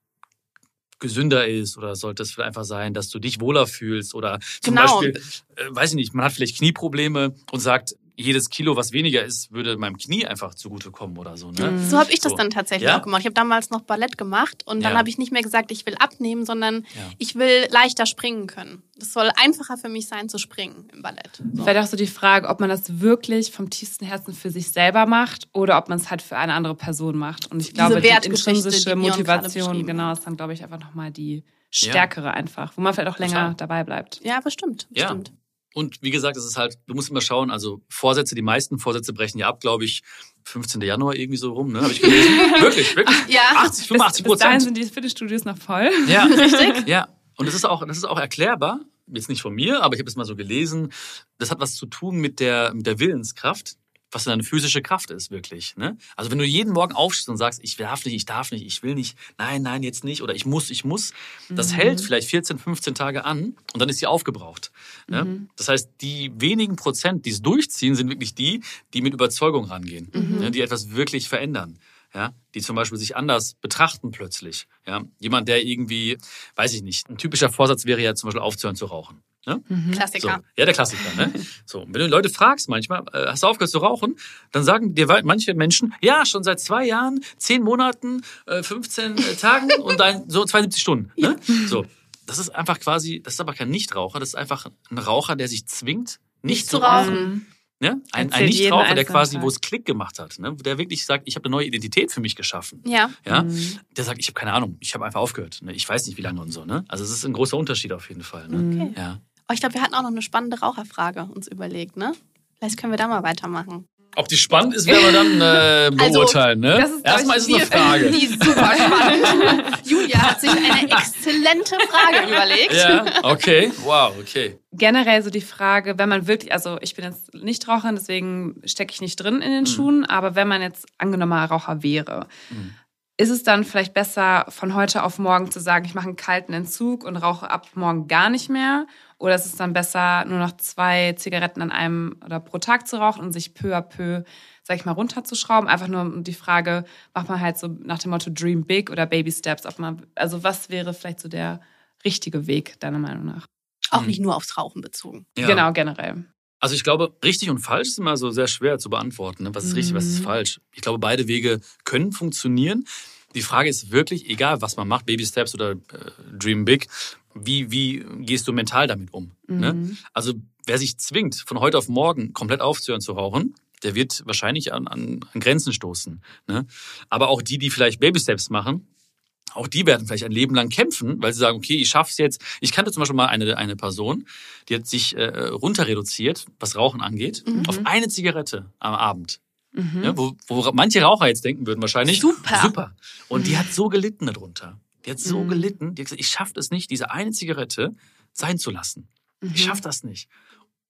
gesünder ist oder sollte es vielleicht einfach sein, dass du dich wohler fühlst oder zum Genau. Beispiel, äh, weiß ich nicht, man hat vielleicht Knieprobleme und sagt, jedes Kilo, was weniger ist, würde meinem Knie einfach zugutekommen oder so. Ne? so habe ich das So. dann tatsächlich Ja? auch gemacht. Ich habe damals noch Ballett gemacht und dann Ja. habe ich nicht mehr gesagt, ich will abnehmen, sondern Ja. ich will leichter springen können. Es soll einfacher für mich sein zu springen im Ballett. So. Vielleicht auch so die Frage, ob man das wirklich vom tiefsten Herzen für sich selber macht oder ob man es halt für eine andere Person macht. Und ich glaube, die die intrinsische gerade Motivation, genau, ist dann, glaube ich, einfach nochmal die stärkere einfach, wo man vielleicht auch länger Total. dabei bleibt. Ja, bestimmt. Ja. bestimmt. Und wie gesagt, es ist halt, du musst immer schauen, also Vorsätze, die meisten Vorsätze brechen ja ab, glaube ich, 15. Januar irgendwie so rum, ne? Habe ich gelesen. [laughs] wirklich, wirklich. Ja. 80, 85 bis, bis dahin Prozent. sind die Fitnessstudios noch voll. Ja, [laughs] richtig. Ja. Und das ist auch, das ist auch erklärbar. Jetzt nicht von mir, aber ich habe es mal so gelesen. Das hat was zu tun mit der, mit der Willenskraft, was deine physische Kraft ist, wirklich. Ne? Also wenn du jeden Morgen aufstehst und sagst, ich darf nicht, ich darf nicht, ich will nicht, nein, nein, jetzt nicht oder ich muss, ich muss, das hält vielleicht 14, 15 Tage an und dann ist sie aufgebraucht. Ne? Das heißt, die wenigen Prozent, die es durchziehen, sind wirklich die, die mit Überzeugung rangehen, ne? die etwas wirklich verändern ja, die zum Beispiel sich anders betrachten plötzlich. Ja, jemand, der irgendwie, weiß ich nicht, ein typischer Vorsatz wäre ja zum Beispiel aufzuhören zu rauchen. Ne? Mhm. So, Klassiker. ja, der Klassiker. Ne? [laughs] So, und wenn du Leute fragst manchmal, äh, hast du aufgehört zu rauchen, dann sagen dir manche Menschen, ja, schon seit zwei Jahren, zehn Monaten, äh, 15 äh, Tagen [laughs] und dann so 72 Stunden. Ne? So, das ist einfach quasi, das ist aber kein Nichtraucher, das ist einfach ein Raucher, der sich zwingt, nicht, zu rauchen. Ne? Ein, ein Nichtraucher, der quasi, wo es Klick gemacht hat, ne? der wirklich sagt, ich habe eine neue Identität für mich geschaffen. Ja. Ja, Mhm. der sagt, ich habe keine Ahnung, ich habe einfach aufgehört. Ne? Ich weiß nicht, wie lange und so. Ne? Also es ist ein großer Unterschied auf jeden Fall. Ne? Mhm. Okay. Ja. Oh, ich glaube, wir hatten auch noch eine spannende Raucherfrage uns überlegt, ne? Vielleicht können wir da mal weitermachen. Ob die spannend ist, werden wir dann äh, [laughs] Also, beurteilen. ne? das ist, Erstmal ist es eine Frage. [laughs] Die super spannend. [laughs] Julia hat sich eine exzellente Frage überlegt. Ja, okay. Wow, okay. Generell so die Frage, wenn man wirklich, also ich bin jetzt nicht Raucherin, deswegen stecke ich nicht drin in den Schuhen, aber wenn man jetzt angenommener Raucher wäre, Mhm. ist es dann vielleicht besser, von heute auf morgen zu sagen, ich mache einen kalten Entzug und rauche ab morgen gar nicht mehr? Oder ist es dann besser, nur noch zwei Zigaretten an einem oder pro Tag zu rauchen und sich peu à peu, sag ich mal, runterzuschrauben? Einfach nur um die Frage, macht man halt so nach dem Motto Dream Big oder Baby Steps? Ob man, also was wäre vielleicht so der richtige Weg, deiner Meinung nach? Auch Mhm. nicht nur aufs Rauchen bezogen. Ja. Genau, generell. Also ich glaube, richtig und falsch ist immer so sehr schwer zu beantworten. Ne? Was ist richtig, was ist Mhm. falsch? Ich glaube, beide Wege können funktionieren. Die Frage ist wirklich, egal was man macht, Baby Steps oder äh, Dream Big, wie, wie gehst du mental damit um? Ne? Mhm. Also wer sich zwingt, von heute auf morgen komplett aufzuhören zu rauchen, der wird wahrscheinlich an, an, an Grenzen stoßen. Ne? Aber auch die, die vielleicht Baby Steps machen, auch die werden vielleicht ein Leben lang kämpfen, weil sie sagen, okay, ich schaff's jetzt. Ich kannte zum Beispiel mal eine, eine Person, die hat sich äh, runter reduziert, was Rauchen angeht, Mhm. auf eine Zigarette am Abend. Mhm. Ja, wo, wo manche Raucher jetzt denken würden wahrscheinlich, Super. super. Und die hat so gelitten darunter. Die hat so Mhm. gelitten, die hat gesagt, ich schaffe es nicht, diese eine Zigarette sein zu lassen. Mhm. Ich schaff das nicht.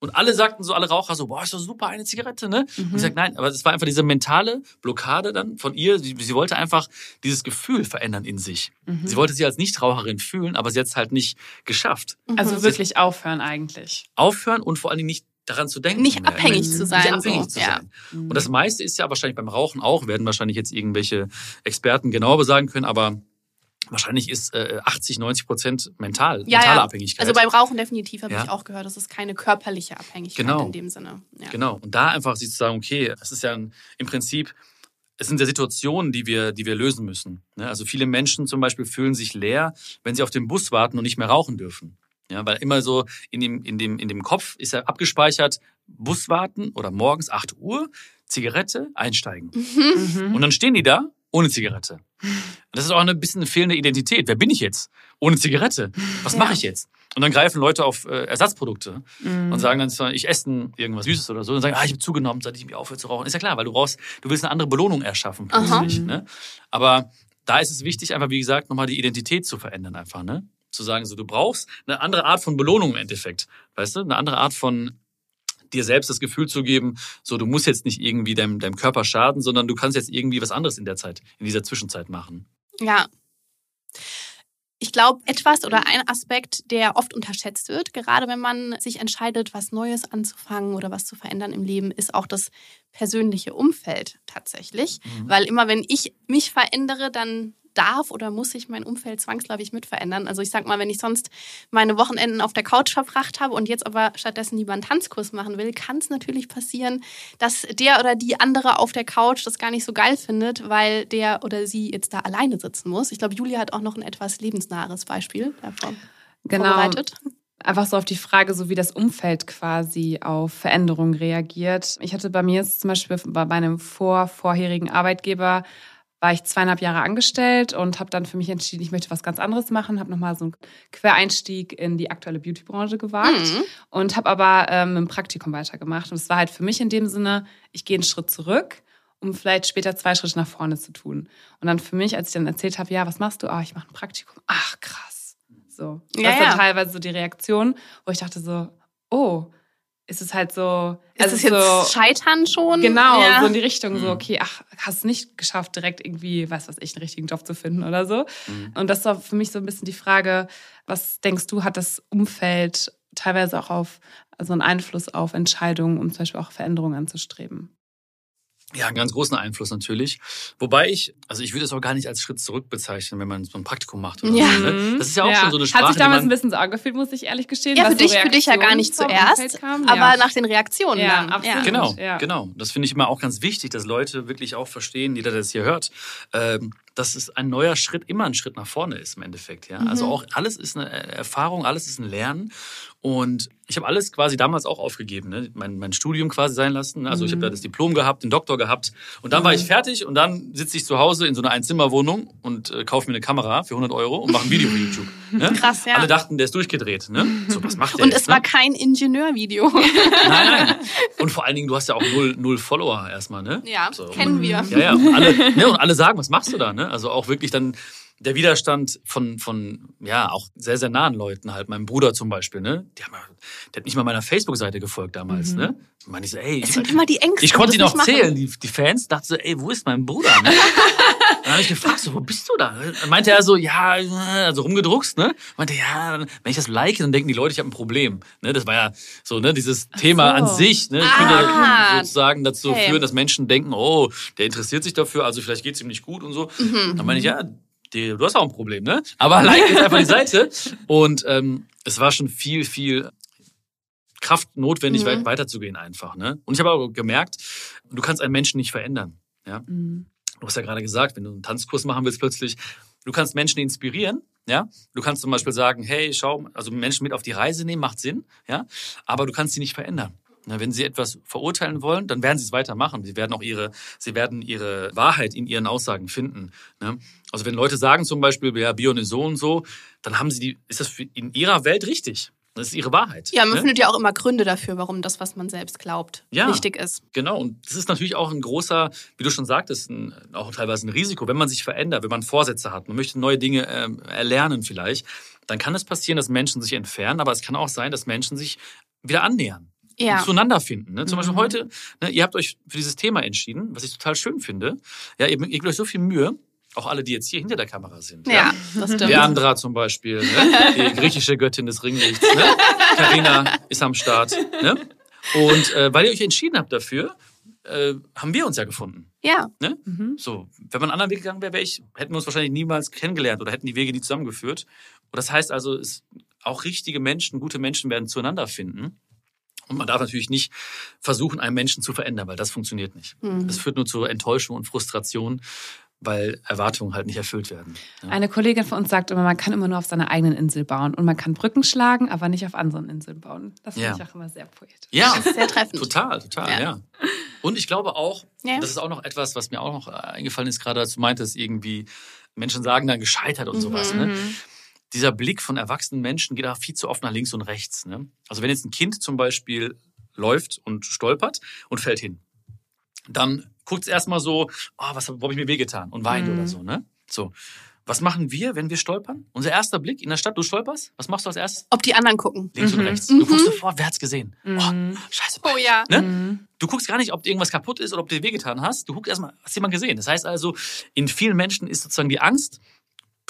Und alle sagten so, alle Raucher so, boah, ist doch super, eine Zigarette, ne? Mhm. Und ich sag, nein, aber es war einfach diese mentale Blockade dann von ihr. Sie, sie wollte einfach dieses Gefühl verändern in sich. Mhm. Sie wollte sich als Nichtraucherin fühlen, aber sie hat es halt nicht geschafft. Also wirklich aufhören eigentlich. Aufhören und vor allen Dingen nicht daran zu denken. Nicht mehr. abhängig Mhm. zu sein. Nicht abhängig so. zu ja. sein. Und das meiste ist ja wahrscheinlich beim Rauchen auch, werden wahrscheinlich jetzt irgendwelche Experten genauer besagen können, aber wahrscheinlich ist äh, 80, 90 Prozent mental, Ja, mentale ja. Abhängigkeit. Also beim Rauchen definitiv habe Ja. ich auch gehört, das ist keine körperliche Abhängigkeit Genau. in dem Sinne. Ja. Genau. Und da einfach sich zu sagen, okay, es ist ja ein, im Prinzip, es sind ja Situationen, die wir, die wir lösen müssen. Ne? Also viele Menschen zum Beispiel fühlen sich leer, wenn sie auf den Bus warten und nicht mehr rauchen dürfen. Ja, weil immer so in dem, in dem, in dem Kopf ist ja abgespeichert, Bus warten oder morgens 8 Uhr, Zigarette, einsteigen. Mhm. Und dann stehen die da ohne Zigarette. Das ist auch ein bisschen eine fehlende Identität. Wer bin ich jetzt? Ohne Zigarette. Was Ja. mache ich jetzt? Und dann greifen Leute auf äh, Ersatzprodukte Mhm. und sagen dann, zwar, ich esse irgendwas Süßes oder so und sagen, ah, ich habe zugenommen, seit ich mich aufhöre zu rauchen. Ist ja klar, weil du brauchst, du willst eine andere Belohnung erschaffen plötzlich. Ne? Aber da ist es wichtig, einfach wie gesagt, nochmal die Identität zu verändern einfach, ne? Zu sagen, so du brauchst eine andere Art von Belohnung im Endeffekt, weißt du, eine andere Art von dir selbst das Gefühl zu geben, so du musst jetzt nicht irgendwie deinem, deinem Körper schaden, sondern du kannst jetzt irgendwie was anderes in der Zeit, in dieser Zwischenzeit machen. Ja. Ich glaube, etwas oder ein Aspekt, der oft unterschätzt wird, gerade wenn man sich entscheidet, was Neues anzufangen oder was zu verändern im Leben, ist auch das persönliche Umfeld tatsächlich. Mhm. Weil immer wenn ich mich verändere, dann darf oder muss sich mein Umfeld zwangsläufig mit verändern. Also ich sag mal, wenn ich sonst meine Wochenenden auf der Couch verbracht habe und jetzt aber stattdessen lieber einen Tanzkurs machen will, kann es natürlich passieren, dass der oder die andere auf der Couch das gar nicht so geil findet, weil der oder sie jetzt da alleine sitzen muss. Ich glaube, Julia hat auch noch ein etwas lebensnahes Beispiel davon Genau. vorbereitet. Einfach so auf die Frage, so wie das Umfeld quasi auf Veränderungen reagiert. Ich hatte bei mir jetzt zum Beispiel bei meinem vor vorherigen Arbeitgeber war ich zweieinhalb Jahre angestellt und habe dann für mich entschieden, ich möchte was ganz anderes machen, habe nochmal so einen Quereinstieg in die aktuelle Beautybranche gewagt Mhm. und habe aber ähm, im Praktikum weitergemacht. Und es war halt für mich in dem Sinne, ich gehe einen Schritt zurück, um vielleicht später zwei Schritte nach vorne zu tun. Und dann für mich, als ich dann erzählt habe, ja, was machst du? Ah, ich mache ein Praktikum. Ach, krass. So. Das Ja, ist ja. dann teilweise so die Reaktion, wo ich dachte so, oh, ist es halt so, Ist also es jetzt so, Scheitern schon? Genau, Ja. so in die Richtung, so, Mhm. okay, ach, hast es nicht geschafft, direkt irgendwie, weiß was ich, einen richtigen Job zu finden oder so. Mhm. Und das war für mich so ein bisschen die Frage, was denkst du, hat das Umfeld teilweise auch auf, also einen Einfluss auf Entscheidungen, um zum Beispiel auch Veränderungen anzustreben? Ja, einen ganz großen Einfluss natürlich. Wobei ich, also ich würde es auch gar nicht als Schritt zurück bezeichnen, wenn man so ein Praktikum macht. Oder Ja. so, ne? Das ist ja auch schon so eine Sprache, Hat sich damals ein bisschen so angefühlt, muss ich ehrlich gestehen. Ja, was für dich, so für dich ja gar nicht zuerst, kamen. aber ja. nach den Reaktionen Ja, dann. absolut. Genau, Ja. genau. Das finde ich immer auch ganz wichtig, dass Leute wirklich auch verstehen, jeder, der das hier hört, ähm, dass es ein neuer Schritt immer ein Schritt nach vorne ist im Endeffekt. Ja? Mhm. Also auch alles ist eine Erfahrung, alles ist ein Lernen. Und ich habe alles quasi damals auch aufgegeben, ne? mein, mein Studium quasi sein lassen. ne? Also ich habe Mhm. da das Diplom gehabt, den Doktor gehabt. Und dann war ich fertig und dann sitze ich zu Hause in so einer Einzimmerwohnung und äh, kaufe mir eine Kamera für 100 Euro und mache ein Video für YouTube. Ne? Krass, ja. Alle dachten, der ist durchgedreht. Ne? So, was macht der Und jetzt, es ne? war kein Ingenieurvideo. [laughs] Nein, nein. [laughs] Und vor allen Dingen, du hast ja auch null, null Follower erstmal, ne? Ja, So, kennen und, wir. Ja, ja. Und alle, ne, und alle sagen, was machst du da, ne? Also auch wirklich dann der Widerstand von, von, ja, auch sehr, sehr nahen Leuten halt. Meinem Bruder zum Beispiel, ne? Ja- der hat nicht mal meiner Facebook-Seite gefolgt damals, ne? Und meine ich so, ey, Es ich, sind immer die Ängste. ich konnte ihn auch zählen, die, die Fans. Dachte so, ey, wo ist mein Bruder? Ne? [laughs] Habe ich gefragt, so, wo bist du da? Dann meinte er so, ja, also rumgedruckst, ne? Meinte, ja, wenn ich das like, dann denken die Leute, ich habe ein Problem. Ne? Das war ja so, ne, dieses Thema so. an sich, ne? Ah. Könnte sozusagen dazu Okay. führen, dass Menschen denken, oh, der interessiert sich dafür, also vielleicht geht's ihm nicht gut und so. Mhm. Dann meine ich, ja, die, du hast auch ein Problem, ne? Aber [laughs] like jetzt einfach die Seite. Und ähm, es war schon viel, viel Kraft notwendig, Mhm. weit weiterzugehen einfach. Ne? Und ich habe auch gemerkt, du kannst einen Menschen nicht verändern. Ja? Mhm. Du hast ja gerade gesagt, wenn du einen Tanzkurs machen willst plötzlich, du kannst Menschen inspirieren. Ja, du kannst zum Beispiel sagen, hey, schau, also Menschen mit auf die Reise nehmen, macht Sinn, ja, aber du kannst sie nicht verändern. Na, wenn sie etwas verurteilen wollen, dann werden sie es weitermachen. Sie werden auch ihre, sie werden ihre Wahrheit in ihren Aussagen finden. Ne? Also wenn Leute sagen zum Beispiel, ja, Bion ist so und so, dann haben sie die, ist das in ihrer Welt richtig. Das ist ihre Wahrheit. Ja, man ne? findet ja auch immer Gründe dafür, warum das, was man selbst glaubt, Ja. richtig ist. Genau, und das ist natürlich auch ein großer, wie du schon sagtest, ein, auch teilweise ein Risiko, wenn man sich verändert, wenn man Vorsätze hat, man möchte neue Dinge ähm, erlernen vielleicht, dann kann es passieren, dass Menschen sich entfernen, aber es kann auch sein, dass Menschen sich wieder annähern. Ja. Zueinander finden. Ne? Zum Mhm. Beispiel heute, ne, ihr habt euch für dieses Thema entschieden, was ich total schön finde. Ja, ihr, ihr gebt euch so viel Mühe, auch alle, die jetzt hier hinter der Kamera sind. Ja, das stimmt. Leandra zum Beispiel, ne? [laughs] die griechische Göttin des Ringlichts. Ne? Carina ist am Start. Ne? Und äh, weil ihr euch entschieden habt dafür, äh, haben wir uns ja gefunden. Ja, Ne? Mhm. So, wenn man einen anderen Weg gegangen wäre, wär ich, hätten wir uns wahrscheinlich niemals kennengelernt oder hätten die Wege nie zusammengeführt. Und das heißt also, es, auch richtige Menschen, gute Menschen werden zueinander finden. Und man darf natürlich nicht versuchen, einen Menschen zu verändern, weil das funktioniert nicht. Mhm. Das führt nur zu Enttäuschung und Frustration, weil Erwartungen halt nicht erfüllt werden. Ja. Eine Kollegin von uns sagt immer, man kann immer nur auf seiner eigenen Insel bauen und man kann Brücken schlagen, aber nicht auf anderen Inseln bauen. Das finde Ja. ich auch immer sehr poetisch. Ja, sehr treffend. Total, total, Ja. ja. Und ich glaube auch, Ja. das ist auch noch etwas, was mir auch noch äh, eingefallen ist, gerade als du meintest, irgendwie Menschen sagen dann gescheitert und sowas. Ne? Mhm. Dieser Blick von erwachsenen Menschen geht auch viel zu oft nach links und rechts. Ne? Also wenn jetzt ein Kind zum Beispiel läuft und stolpert und fällt hin, dann guckt es erstmal so, oh, was habe hab ich mir wehgetan und weint Mhm. oder so. Ne? So. Was machen wir, wenn wir stolpern? Unser erster Blick in der Stadt, du stolperst, was machst du als erstes? Ob die anderen gucken. Links und Mhm. rechts. Du guckst sofort, wer hat's gesehen? Mhm. Oh, scheiße. Oh ja. Ne? Mhm. Du guckst gar nicht, ob dir irgendwas kaputt ist oder ob dir wehgetan hast. Du guckst erstmal, hast jemand gesehen. Das heißt also, in vielen Menschen ist sozusagen die Angst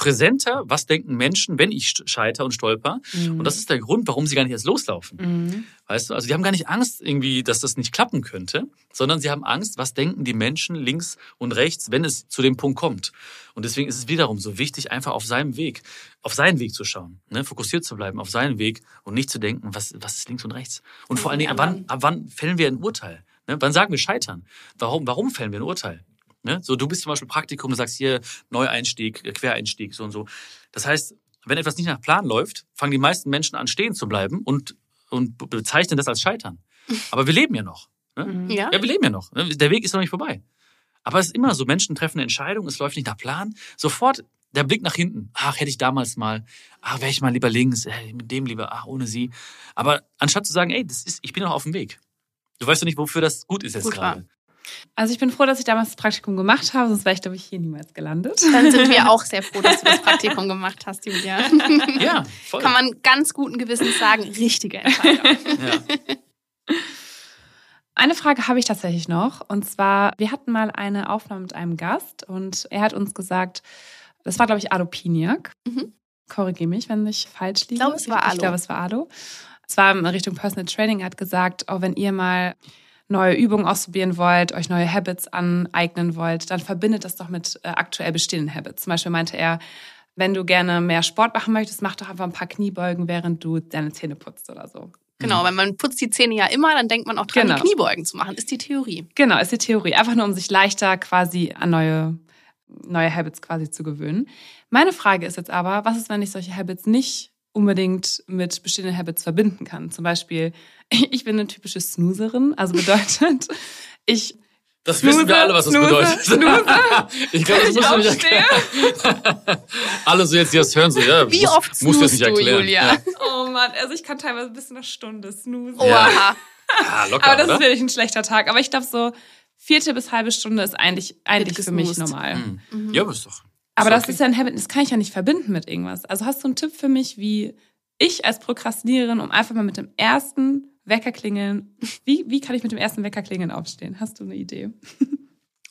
präsenter. Was denken Menschen, wenn ich scheiter und stolper? Mhm. Und das ist der Grund, warum sie gar nicht erst loslaufen. Mhm. Weißt du? Also die haben gar nicht Angst irgendwie, dass das nicht klappen könnte, sondern sie haben Angst, was denken die Menschen links und rechts, wenn es zu dem Punkt kommt. Und deswegen ist es wiederum so wichtig, einfach auf seinem Weg, auf seinen Weg zu schauen, ne? fokussiert zu bleiben auf seinen Weg und nicht zu denken, was, was ist links und rechts. Und vor allen Dingen, ab wann, ab wann fällen wir ein Urteil? Ne? Wann sagen wir scheitern? Warum, warum fällen wir ein Urteil? Ne? So, du bist zum Beispiel Praktikum, du sagst hier Neueinstieg, äh, Quereinstieg, so und so. Das heißt, wenn etwas nicht nach Plan läuft, fangen die meisten Menschen an, stehen zu bleiben und, und be- bezeichnen das als Scheitern. [laughs] Aber wir leben ja noch. Ne? Mhm. Ja. Ja, wir leben ja noch. ne? Der Weg ist noch nicht vorbei. Aber es ist immer so, Menschen treffen eine Entscheidung, es läuft nicht nach Plan. Sofort der Blick nach hinten. Ach, hätte ich damals mal, ach, wäre ich mal lieber links, äh, mit dem lieber, ach, ohne sie. Aber anstatt zu sagen, ey, das ist, ich bin noch auf dem Weg. Du weißt doch nicht, wofür das gut ist jetzt Gut gerade. Also ich bin froh, dass ich damals das Praktikum gemacht habe, sonst wäre ich, glaube ich, hier niemals gelandet. Dann sind wir [laughs] auch sehr froh, dass du das Praktikum gemacht hast, Julia. Ja, voll. Kann man ganz guten Gewissens sagen, richtige Entscheidung. ja. Eine Frage habe ich tatsächlich noch. Und zwar, wir hatten mal eine Aufnahme mit einem Gast und er hat uns gesagt, das war, glaube ich, Ado Piniak. Mhm. Korrigiere mich, wenn ich falsch liege. Ich glaube, es war Ich Alo. glaube, es war Ado. Es war in Richtung Personal Training. Er hat gesagt, auch wenn ihr mal neue Übungen ausprobieren wollt, euch neue Habits aneignen wollt, dann verbindet das doch mit äh, aktuell bestehenden Habits. Zum Beispiel meinte er, wenn du gerne mehr Sport machen möchtest, mach doch einfach ein paar Kniebeugen, während du deine Zähne putzt oder so. Genau, wenn man putzt die Zähne ja immer, dann denkt man auch dran, Genau. Kniebeugen zu machen, ist die Theorie. Genau, ist die Theorie. Einfach nur, um sich leichter quasi an neue, neue Habits quasi zu gewöhnen. Meine Frage ist jetzt aber, was ist, wenn ich solche Habits nicht unbedingt mit bestehenden Habits verbinden kann? Zum Beispiel, [laughs] ich bin eine typische Snoozerin, also bedeutet, [laughs] ich Das wissen wir alle, was das Snooze, bedeutet. Snooze. [laughs] ich glaube, das ich musst du nicht erklären. Alle so jetzt, die das hören, so, ja, Wie muss, oft musst du nicht du, erklären. Julia? Ja. Oh Mann, also ich kann teilweise bis zu einer Stunde snoozen. Ja. Oha. Ah, locker, Aber das oder? ist wirklich ein schlechter Tag. Aber ich glaube, so vierte bis halbe Stunde ist eigentlich, eigentlich Wird für mich normal. Mhm. Ja, aber ist doch. Aber ist das okay. ist ja ein Habit, das kann ich ja nicht verbinden mit irgendwas. Also hast du einen Tipp für mich, wie ich als Prokrastiniererin, um einfach mal mit dem ersten Wecker klingeln, wie, wie kann ich mit dem ersten Wecker klingeln aufstehen? Hast du eine Idee? [laughs]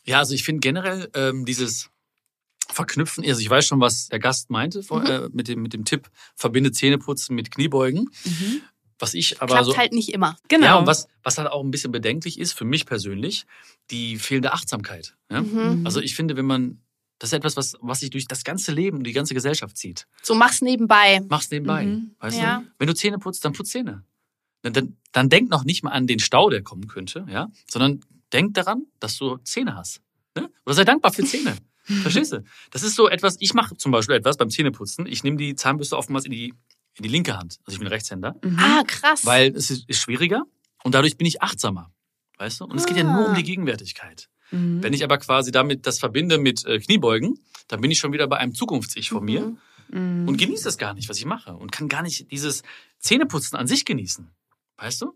Ja, also ich finde generell ähm, dieses Verknüpfen, also ich weiß schon, was der Gast meinte vor, Mhm. äh, mit, dem, mit dem Tipp, verbinde Zähneputzen mit Kniebeugen. Was ich aber Klappt so. halt nicht immer. Genau. Ja, und was, was halt auch ein bisschen bedenklich ist, für mich persönlich, die fehlende Achtsamkeit. Ja? Mhm. Also ich finde, wenn man, das ist etwas, was, was sich durch das ganze Leben und die ganze Gesellschaft zieht. So mach's nebenbei. Mach's nebenbei. Mhm. Weißt Ja. du? Wenn du Zähne putzt, dann putz Zähne. Dann, dann, dann denk noch nicht mal an den Stau, der kommen könnte, ja, sondern denk daran, dass du Zähne hast. Ne? Oder sei dankbar für Zähne. [laughs] Verstehst du? Das ist so etwas, ich mache zum Beispiel etwas beim Zähneputzen. Ich nehme die Zahnbürste oftmals in die, in die linke Hand. Also ich bin Rechtshänder. Mhm. Ah, krass. Weil es ist, ist schwieriger und dadurch bin ich achtsamer. Weißt du? Und es geht ja nur um die Gegenwärtigkeit. Mhm. Wenn ich aber quasi damit das verbinde mit äh, Kniebeugen, dann bin ich schon wieder bei einem Zukunfts-Ich von mir Mhm. Mhm. und genieße es gar nicht, was ich mache und kann gar nicht dieses Zähneputzen an sich genießen. Weißt du?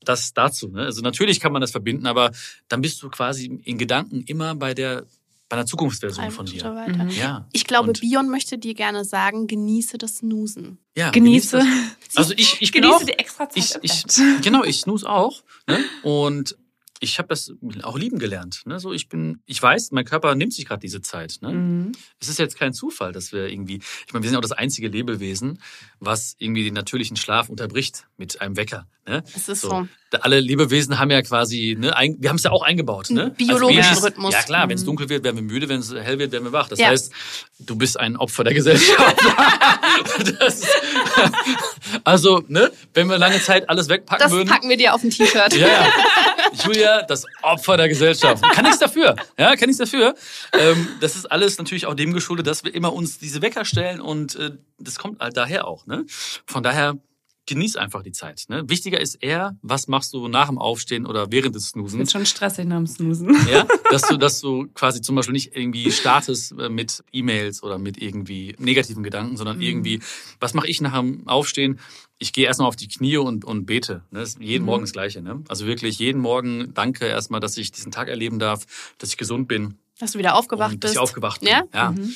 Das dazu. Ne? Also natürlich kann man das verbinden, aber dann bist du quasi in Gedanken immer bei der bei einer Zukunftsversion Drei von dir. weiter. Mhm. Ja. Ich glaube, Und- Bion möchte dir gerne sagen, genieße das Snoosen. ja, Genieße, das. [laughs] Also ich, ich genieße auch, die extra Zeit ich, im ich, Bett. genau, ich snooze auch. Ne? Und ich habe das auch lieben gelernt. Ne? So, ich bin, ich weiß, mein Körper nimmt sich gerade diese Zeit. Ne? Mhm. Es ist jetzt kein Zufall, dass wir irgendwie, ich meine, wir sind ja auch das einzige Lebewesen, was irgendwie den natürlichen Schlaf unterbricht mit einem Wecker. Ne? Es ist so. Da- Alle Lebewesen haben ja quasi, ne, ein, wir haben es ja auch eingebaut. Ne? Einen biologischen Babys- Rhythmus. Ja klar, wenn es Mhm. dunkel wird, werden wir müde, wenn es hell wird, werden wir wach. Das Ja. heißt, du bist ein Opfer der Gesellschaft. [laughs] das, also, ne, wenn wir lange Zeit alles wegpacken Das würden. packen wir dir auf ein T-Shirt. Ja, ja. Julia, das Opfer der Gesellschaft. Kann nichts dafür. Ja, kann nichts dafür. Ähm, das ist alles natürlich auch dem geschuldet, dass wir immer uns diese Wecker stellen und äh, das kommt halt daher auch. Ne? Von daher genieß einfach die Zeit. Ne? Wichtiger ist eher, was machst du nach dem Aufstehen oder während des Wird Snoosens. schon stressig nach dem Snoosen. Ja, dass du, dass du quasi zum Beispiel nicht irgendwie startest äh, mit E-Mails oder mit irgendwie negativen Gedanken, sondern irgendwie, was mache ich nach dem Aufstehen? Ich gehe erstmal auf die Knie und, und bete. Ne? Ist jeden Morgen das Gleiche. Ne? Also wirklich jeden Morgen danke erstmal, dass ich diesen Tag erleben darf, dass ich gesund bin Dass du wieder aufgewacht und dass bist. ich aufgewacht bin. Ja? ja. Mhm.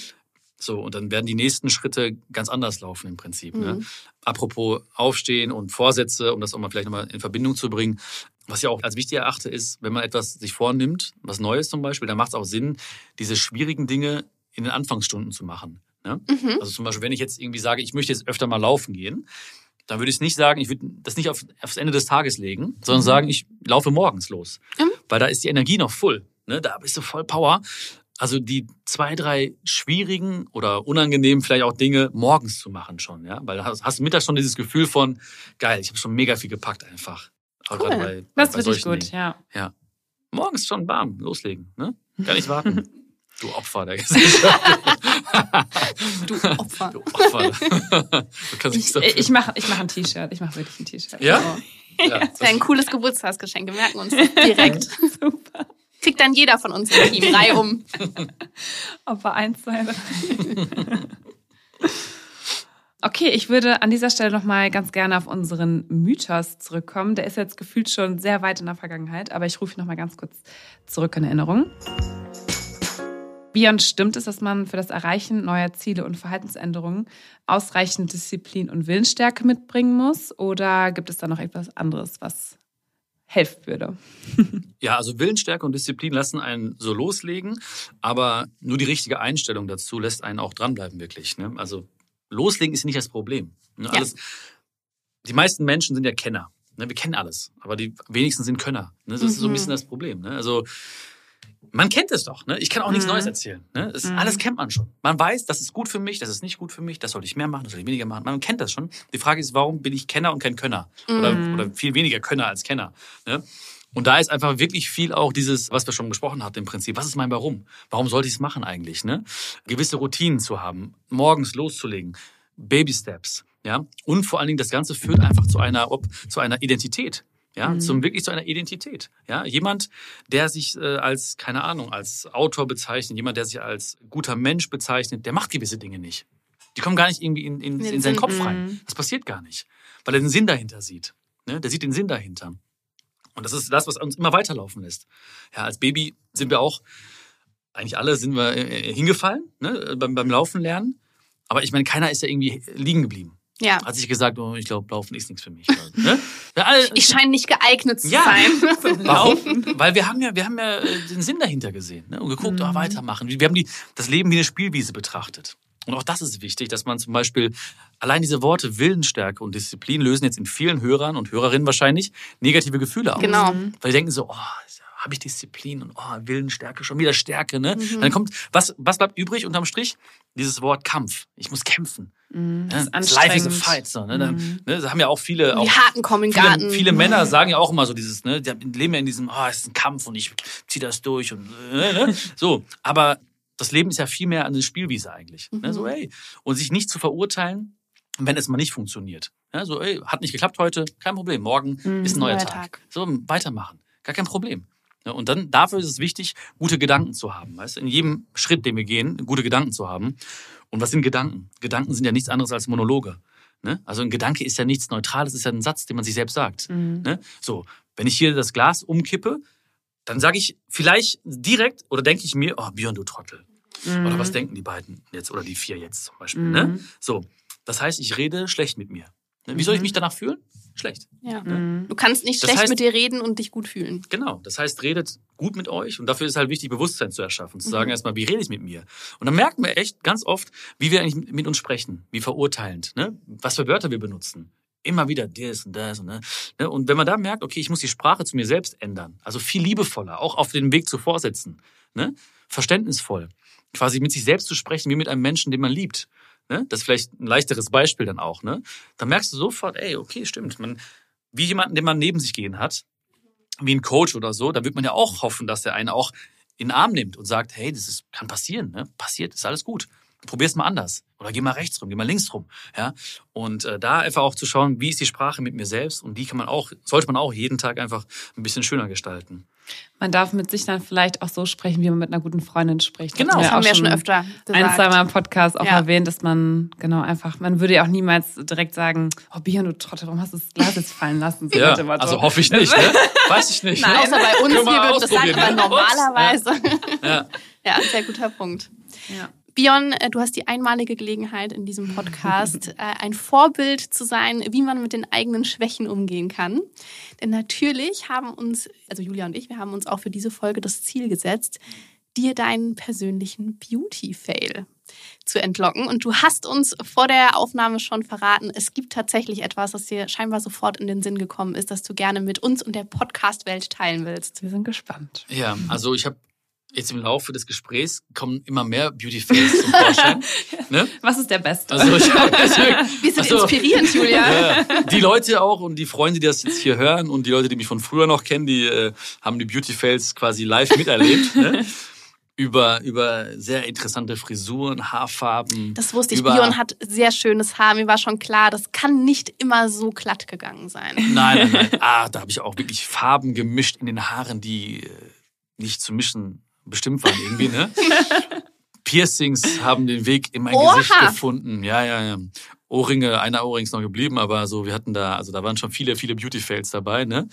So, und dann werden die nächsten Schritte ganz anders laufen im Prinzip. Ne? Mhm. Apropos Aufstehen und Vorsätze, um das auch mal vielleicht nochmal in Verbindung zu bringen. Was ich auch als wichtig erachte, ist, wenn man etwas sich vornimmt, was Neues zum Beispiel, dann macht es auch Sinn, diese schwierigen Dinge in den Anfangsstunden zu machen. Ne? Mhm. Also zum Beispiel, wenn ich jetzt irgendwie sage, ich möchte jetzt öfter mal laufen gehen, dann würde ich es nicht sagen, ich würde das nicht auf, aufs Ende des Tages legen, sondern sagen, ich laufe morgens los. Mhm. Weil da ist die Energie noch voll. Ne? Da bist du voll Power. Also die zwei, drei schwierigen oder unangenehmen vielleicht auch Dinge morgens zu machen schon, ja. Weil hast, hast du mittags schon dieses Gefühl von, geil, ich habe schon mega viel gepackt einfach. Auch Cool. gerade bei, Das wird ich gut, Dingen. ja. Ja. Morgens schon bam, loslegen. Ne? Gar nicht warten. [laughs] Du Opfer der Gesellschaft. Du Opfer. Du Opfer. [laughs] Du kannst nichts dafür. Ich, ich mache ich mach ein T-Shirt. Ich mache wirklich ein T-Shirt. Ja? So. ja, [laughs] Das wäre ein cooles Geburtstagsgeschenk. Wir merken uns direkt. Super. Kriegt dann jeder von uns im Team Reihe um. Opfer 1, 2, 3. Okay, ich würde an dieser Stelle nochmal ganz gerne auf unseren Mythos zurückkommen. Der ist jetzt gefühlt schon sehr weit in der Vergangenheit, aber ich rufe ihn nochmal ganz kurz zurück in Erinnerung. Beyond stimmt es, dass man für das Erreichen neuer Ziele und Verhaltensänderungen ausreichend Disziplin und Willensstärke mitbringen muss? Oder gibt es da noch etwas anderes, was helfen würde? [laughs] Ja, also Willensstärke und Disziplin lassen einen so loslegen, aber nur die richtige Einstellung dazu lässt einen auch dranbleiben, wirklich. Ne? Also loslegen ist nicht das Problem. Ne? Ja. Alles, die meisten Menschen sind ja Kenner. Ne, wir kennen alles, aber die wenigsten sind Könner. Ne? Das ist so ein Mhm. bisschen das Problem. Ne? Also man kennt es doch. Ne? Ich kann auch nichts Mhm. Neues erzählen. Ne? Das, Mhm. Alles kennt man schon. Man weiß, das ist gut für mich, das ist nicht gut für mich, das soll ich mehr machen, das soll ich weniger machen. Man kennt das schon. Die Frage ist, warum bin ich Kenner und kein Könner? Oder, Mhm. oder viel weniger Könner als Kenner. Ne? Und da ist einfach wirklich viel auch dieses, was wir schon besprochen hatten im Prinzip. Was ist mein Warum? Warum sollte ich es machen eigentlich? Ne? Gewisse Routinen zu haben, morgens loszulegen, Baby Steps, ja. Und vor allen Dingen das Ganze führt einfach zu einer, ob, zu einer Identität. Ja, Mhm. zum wirklich zu einer Identität. Ja, jemand, der sich äh, als keine Ahnung als Autor bezeichnet, jemand, der sich als guter Mensch bezeichnet, der macht gewisse Dinge nicht. Die kommen gar nicht irgendwie in, in, In seinen. Kopf rein. Mhm. Das passiert gar nicht, weil er den Sinn dahinter sieht. Ne? Der sieht den Sinn dahinter. Und das ist das, was uns immer weiterlaufen lässt. Ja, als Baby sind wir auch, eigentlich alle sind wir äh, hingefallen ne? beim, beim Laufen lernen. Aber ich meine, keiner ist ja irgendwie liegen geblieben. Ja. Hat sich gesagt, oh, ich glaube, Laufen ist nichts für mich. ne? [laughs] ja, Ich scheine nicht geeignet zu Ja. sein. [laughs] [laughs] Warum? Weil wir haben ja, wir haben ja äh, den Sinn dahinter gesehen ne? und geguckt, Mhm. oh, weitermachen. Wir haben die, das Leben wie eine Spielwiese betrachtet. Und auch das ist wichtig, dass man zum Beispiel allein diese Worte Willensstärke und Disziplin lösen jetzt in vielen Hörern und Hörerinnen wahrscheinlich negative Gefühle aus. Genau. Weil die denken so, oh, habe ich Disziplin und oh, Willensstärke, schon wieder Stärke. Ne? Mhm. Dann kommt, was, was bleibt übrig unterm Strich? Dieses Wort Kampf. Ich muss kämpfen. Mhm. Das Ne? ist Life is a fight. So, ne? Mhm. ne? Das haben ja auch viele, auch Die Harten kommen in Viele, Garten. viele Männer sagen ja auch immer so dieses, ne, die leben ja in diesem, oh, es ist ein Kampf und ich zieh das durch und äh, ne, [laughs] so. Aber das Leben ist ja viel mehr eine Spielwiese eigentlich. Ne, Mhm. so, ey. Und sich nicht zu verurteilen, wenn es mal nicht funktioniert. Ja, so, ey, hat nicht geklappt heute, kein Problem. Morgen Mhm. ist ein neuer Neuer Tag. Tag. So, weitermachen. Gar kein Problem. Ja, und dann dafür ist es wichtig, gute Gedanken zu haben. Weißt? In jedem Schritt, den wir gehen, gute Gedanken zu haben. Und was sind Gedanken? Gedanken sind ja nichts anderes als Monologe. Ne? Also ein Gedanke ist ja nichts Neutrales, ist ja ein Satz, den man sich selbst sagt. Mhm. Ne? So, wenn ich hier das Glas umkippe, dann sage ich vielleicht direkt oder denke ich mir, oh Björn, du Trottel. Mhm. Oder was denken die beiden jetzt oder die vier jetzt zum Beispiel. Mhm. Ne? So, das heißt, ich rede schlecht mit mir. Ne? Wie soll ich Mhm. mich danach fühlen? Schlecht. Ja. Mhm. Du kannst nicht Das schlecht heißt- mit dir reden und dich gut fühlen. Genau. Das heißt, redet gut mit euch und dafür ist halt wichtig, Bewusstsein zu erschaffen. Zu sagen Mhm. erstmal, wie rede ich mit mir? Und dann merken wir echt ganz oft, wie wir eigentlich mit uns sprechen, wie verurteilend, ne? was für Wörter wir benutzen. Immer wieder das und das und ne? Ne? Und wenn man da merkt, okay, ich muss die Sprache zu mir selbst ändern, also viel liebevoller, auch auf den Weg zu vorsetzen, ne? verständnisvoll, quasi mit sich selbst zu sprechen, wie mit einem Menschen, den man liebt. Ne? Das ist vielleicht ein leichteres Beispiel dann auch. Ne? Dann merkst du sofort, ey, okay, stimmt. Man, wie jemanden, den man neben sich gehen hat, wie ein Coach oder so, da wird man ja auch hoffen, dass der einen auch in den Arm nimmt und sagt, hey, das ist, kann passieren, ne? passiert, ist alles gut. Probier's mal anders oder geh mal rechts rum, geh mal links rum, ja. Und äh, da einfach auch zu schauen, wie ist die Sprache mit mir selbst und die kann man auch, sollte man auch jeden Tag einfach ein bisschen schöner gestalten. Man darf mit sich dann vielleicht auch so sprechen, wie man mit einer guten Freundin spricht. Genau. Das haben wir auch schon öfter gesagt. ein, zwei Mal im Podcast auch Ja. erwähnt, dass man genau einfach, man würde ja auch niemals direkt sagen, oh Björn, du Trottel, warum hast du das Glas jetzt fallen lassen? So Ja, also hoffe ich nicht, ne? Weiß ich nicht. Nein, ne? außer bei uns, hier wird, das sagt man ne? normalerweise. Ja. [laughs] Ja, sehr guter Punkt. Ja. Bion, äh, du hast die einmalige Gelegenheit in diesem Podcast, [laughs] äh, ein Vorbild zu sein, wie man mit den eigenen Schwächen umgehen kann. Denn natürlich haben uns, also Julia und ich, wir haben uns auch für diese Folge das Ziel gesetzt, dir deinen persönlichen Beauty-Fail zu entlocken. Und du hast uns vor der Aufnahme schon verraten, es gibt tatsächlich etwas, das dir scheinbar sofort in den Sinn gekommen ist, das du gerne mit uns und der Podcast-Welt teilen willst. Wir sind gespannt. Ja, also ich habe jetzt im Laufe des Gesprächs kommen immer mehr Beauty-Fails zum Vorschein. [laughs] ne? Was ist der Beste? Also ich hab [laughs] Wir sind Also- inspirierend, Julia. Ja, die Leute auch und die Freunde, die das jetzt hier hören und die Leute, die mich von früher noch kennen, die äh, haben die Beauty Fails quasi live miterlebt. ne? [laughs] Über, über sehr interessante Frisuren, Haarfarben. Das wusste ich. Bion hat sehr schönes Haar. Mir war schon klar, das kann nicht immer so glatt gegangen sein. Nein, nein, nein. Ah, da habe ich auch wirklich Farben gemischt in den Haaren, die äh, nicht zu mischen bestimmt waren irgendwie, ne? [laughs] Piercings haben den Weg in mein Oha. Gesicht gefunden. Ja, ja, ja. Ohrringe, einer Ohrring ist noch geblieben, aber so, wir hatten da, also da waren schon viele, viele Beauty-Fails dabei, ne?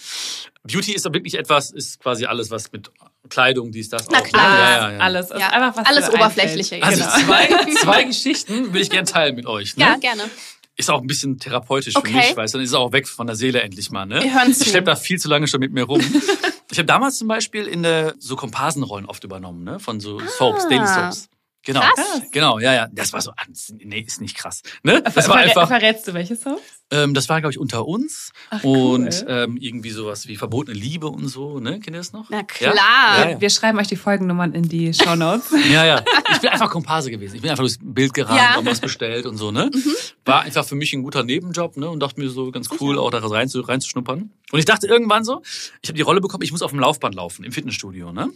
Beauty ist da wirklich etwas, ist quasi alles, was mit Kleidung, dies, das Na auch. klar. Ja, ja, ja. Alles. ist Ja, einfach was alles Oberflächliche, einfällt. Also Genau. zwei, [laughs] zwei Geschichten würde ich gerne teilen mit euch. Ne? Ja, gerne. Ist auch ein bisschen therapeutisch Okay. für mich, weißt du, dann ist es auch weg von der Seele endlich mal. Ne? Wir hören zu. Ich schleppe da viel zu lange schon mit mir rum. [laughs] ich habe damals zum Beispiel in der so Komparsenrollen oft übernommen, ne? Von so Soaps, Ah. Daily Soaps. Genau, Krass. genau, ja, ja. Das war so, ah, nee, ist nicht krass. Ne? Das war einfach, Verrätst du welche Songs? ähm, das war, glaube ich, unter uns Ach, cool. und ähm, irgendwie sowas wie verbotene Liebe und so, ne? Kennt ihr das noch? Na klar. Ja, ja. Wir schreiben euch die Folgennummern in die Shownotes. [laughs] Ja, ja. Ich bin einfach Komparse gewesen. Ich bin einfach durchs Bild gerannt, Ja. hab was bestellt und so, ne? War einfach für mich ein guter Nebenjob, ne? Und dachte mir so ganz cool, auch da rein zu, reinzuschnuppern. Und ich dachte irgendwann so, ich habe die Rolle bekommen, ich muss auf dem Laufband laufen, im Fitnessstudio, ne?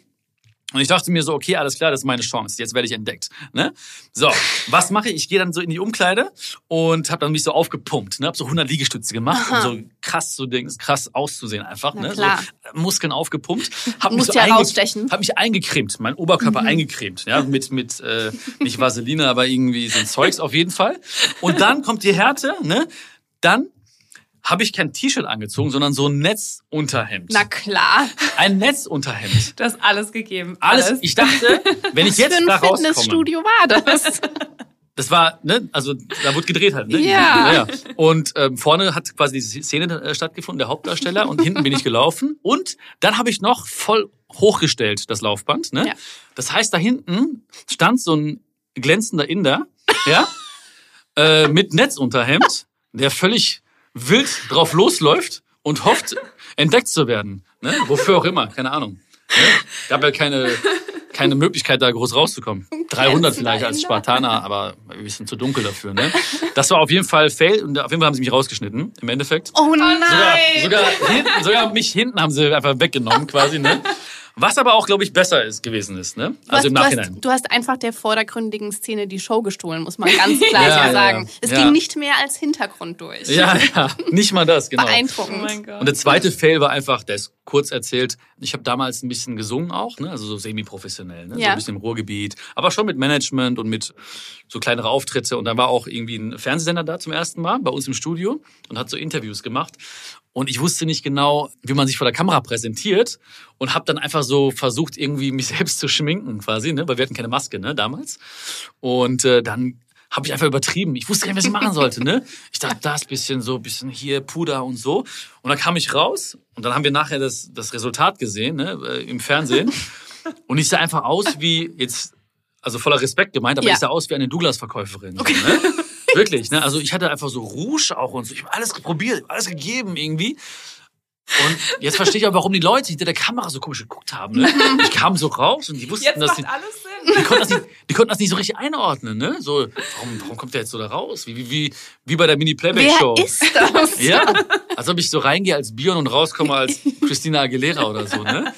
Und ich dachte mir so, okay, alles klar, das ist meine Chance. Jetzt werde ich entdeckt. Ne? So, was mache ich? Ich gehe dann so in die Umkleide und habe dann mich so aufgepumpt. Ne? Hab so 100 Liegestütze gemacht, um so krass so Dings, krass auszusehen einfach. Ne? klar. So, Muskeln aufgepumpt. Hab Musst mich so ja. Hab mich eingecremt, mein Oberkörper eingecremt. Ja, mit, mit äh, nicht Vaseline, aber irgendwie so ein Zeugs auf jeden Fall. Und dann kommt die Härte, ne? Dann habe ich kein T-Shirt angezogen, sondern so ein Netzunterhemd. Na klar. Ein Netzunterhemd. Du hast alles gegeben. Alles, ich dachte, wenn ich jetzt Für da ein rauskomme. Fitnessstudio war das. Das war, ne, also da wurde gedreht halt, ne? Ja. ja. Und ähm, vorne hat quasi die Szene äh, stattgefunden, der Hauptdarsteller, und hinten bin ich gelaufen. Und dann habe ich noch voll hochgestellt, das Laufband, ne? Ja. Das heißt, da hinten stand so ein glänzender Inder, ja, äh, mit Netzunterhemd, der völlig wild drauf losläuft und hofft, entdeckt zu werden. Ne? Wofür auch immer, keine Ahnung. Ne? Gab ja keine, keine Möglichkeit, da groß rauszukommen. 300 vielleicht als. Spartaner, aber ein bisschen zu dunkel dafür. Ne? Das war auf jeden Fall Fail und auf jeden Fall haben sie mich rausgeschnitten, im Endeffekt. Oh nein. Sogar, sogar, hinten, sogar mich hinten haben sie einfach weggenommen quasi. Ne? Was aber auch, glaube ich, besser ist, gewesen ist. Ne? Du Also hast, im du, Nachhinein. hast, du hast einfach der vordergründigen Szene die Show gestohlen, muss man ganz klar [laughs] Ja, so sagen. ja. Es Ja. ging nicht mehr als Hintergrund durch. Ja, ja, nicht mal das, genau. Beeindruckend. Oh mein Gott. Und der zweite Fail war einfach, der ist kurz erzählt. Ich habe damals ein bisschen gesungen auch, ne? also so semi-professionell, ne? so Ja. ein bisschen im Ruhrgebiet, aber schon mit Management und mit so kleinere Auftritte. Und dann war auch irgendwie ein Fernsehsender da zum ersten Mal bei uns im Studio und hat so Interviews gemacht. Und ich wusste nicht genau, wie man sich vor der Kamera präsentiert und habe dann einfach so versucht, irgendwie mich [laughs] selbst zu schminken quasi, ne? weil wir hatten keine Maske ne? damals. Und äh, dann habe ich einfach übertrieben. Ich wusste gar nicht, was ich machen sollte. Ne? Ich dachte, das bisschen so, bisschen hier Puder und so. Und dann kam ich raus und dann haben wir nachher das, das Resultat gesehen ne? äh, im Fernsehen. Und ich sah einfach aus wie jetzt, also voller Respekt gemeint, aber Ja. ich sah aus wie eine Douglas-Verkäuferin. So, ne? Wirklich, ne? Also ich hatte einfach so Rouge auch und so. Ich habe alles probiert, alles gegeben irgendwie. Und jetzt verstehe ich auch, warum die Leute hinter der Kamera so komisch geguckt haben. Ne? Ich kam so raus und die wussten, Jetzt dass macht die, alles Sinn. die, konnten das nicht, die konnten das nicht so richtig einordnen. Ne? So, warum, warum kommt der jetzt so da raus? Wie, wie, wie, wie bei der Mini-Playback-Show. Wer ist das? Ja, als ob ich so reingehe als Bion und rauskomme als Christina Aguilera oder so. Ne?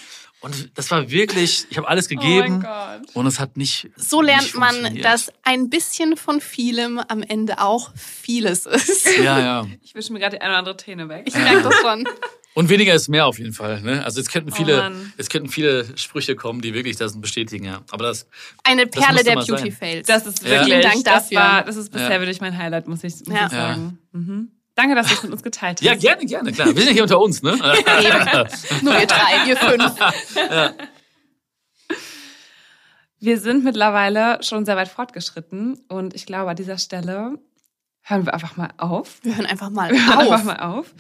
Und das war wirklich, ich habe alles gegeben Oh mein Gott. und es hat nicht. So lernt nicht man, dass ein bisschen von vielem am Ende auch vieles ist. Ja, ja. Ich wische mir gerade die eine oder andere Träne weg. Ich merke das schon. [laughs] Und weniger ist mehr auf jeden Fall. Ne? Also es könnten viele, Mann. es könnten viele Sprüche kommen, die wirklich das bestätigen. Ja. Aber das, Eine Das Perle musste der mal sein. Beauty-Fails. Das ist Ja. wirklich, Vielen Dank das dafür. war, das ist bisher Ja. wirklich mein Highlight, muss ich, muss Ja. ich sagen. Mhm. Danke, dass du es mit uns geteilt hast. ja, gerne, gerne, klar. Wir sind ja hier unter uns, ne? [laughs] Nur wir drei, wir fünf. Wir sind mittlerweile schon sehr weit fortgeschritten und ich glaube, an dieser Stelle hören wir einfach mal auf. Wir hören einfach mal [laughs] Wir hören einfach auf. mal auf.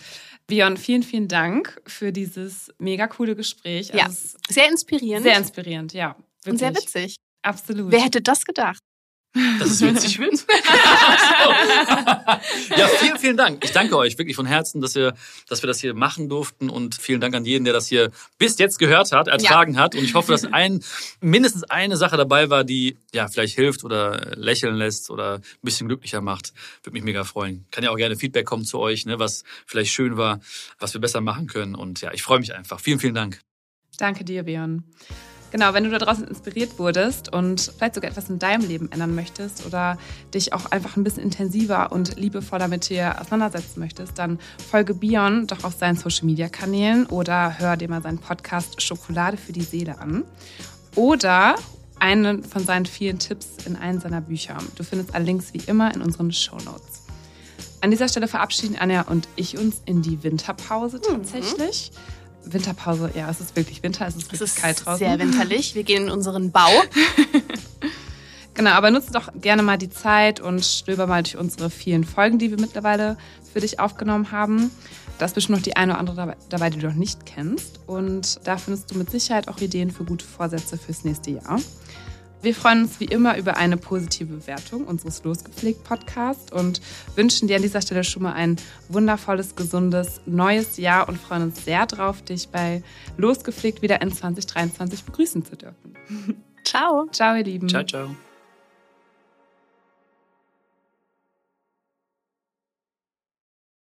Bion, vielen, vielen Dank für dieses mega coole Gespräch. Ja, Also sehr inspirierend sehr inspirierend, ja. Wirklich. und sehr witzig. Absolut. Wer hätte das gedacht? Dass es witzig wird. [laughs] ja, vielen, vielen Dank. Ich danke euch wirklich von Herzen, dass, ihr, dass wir das hier machen durften und vielen Dank an jeden, der das hier bis jetzt gehört hat, ertragen hat. Und ich hoffe, dass ein, mindestens eine Sache dabei war, die ja vielleicht hilft oder lächeln lässt oder ein bisschen glücklicher macht. Würde mich mega freuen. Kann ja auch gerne Feedback kommen zu euch, ne, was vielleicht schön war, was wir besser machen können. Und ja, ich freue mich einfach. Vielen, vielen Dank. Danke dir, Björn. Genau, wenn du da draußen inspiriert wurdest und vielleicht sogar etwas in deinem Leben ändern möchtest oder dich auch einfach ein bisschen intensiver und liebevoller mit dir auseinandersetzen möchtest, dann folge Bion doch auf seinen Social Media Kanälen oder hör dir mal seinen Podcast Schokolade für die Seele an. Oder einen von seinen vielen Tipps in einem seiner Bücher. Du findest alle Links wie immer in unseren Show Notes. An dieser Stelle verabschieden Anja und ich uns in die Winterpause tatsächlich. Winterpause, ja, es ist wirklich Winter, es ist Es ist kalt draußen. sehr winterlich. Wir gehen in unseren Bau. [laughs] Genau, aber nutze doch gerne mal die Zeit und stöber mal durch unsere vielen Folgen, die wir mittlerweile für dich aufgenommen haben. Da ist bestimmt noch die eine oder andere dabei- dabei, die du noch nicht kennst. Und da findest du mit Sicherheit auch Ideen für gute Vorsätze fürs nächste Jahr. Wir freuen uns wie immer über eine positive Bewertung unseres Losgepflegt Podcasts und wünschen dir an dieser Stelle schon mal ein wundervolles, gesundes neues Jahr und freuen uns sehr drauf, dich bei Losgepflegt wieder in 2023 begrüßen zu dürfen. [laughs] Ciao. Ciao, ihr Lieben. Ciao, ciao.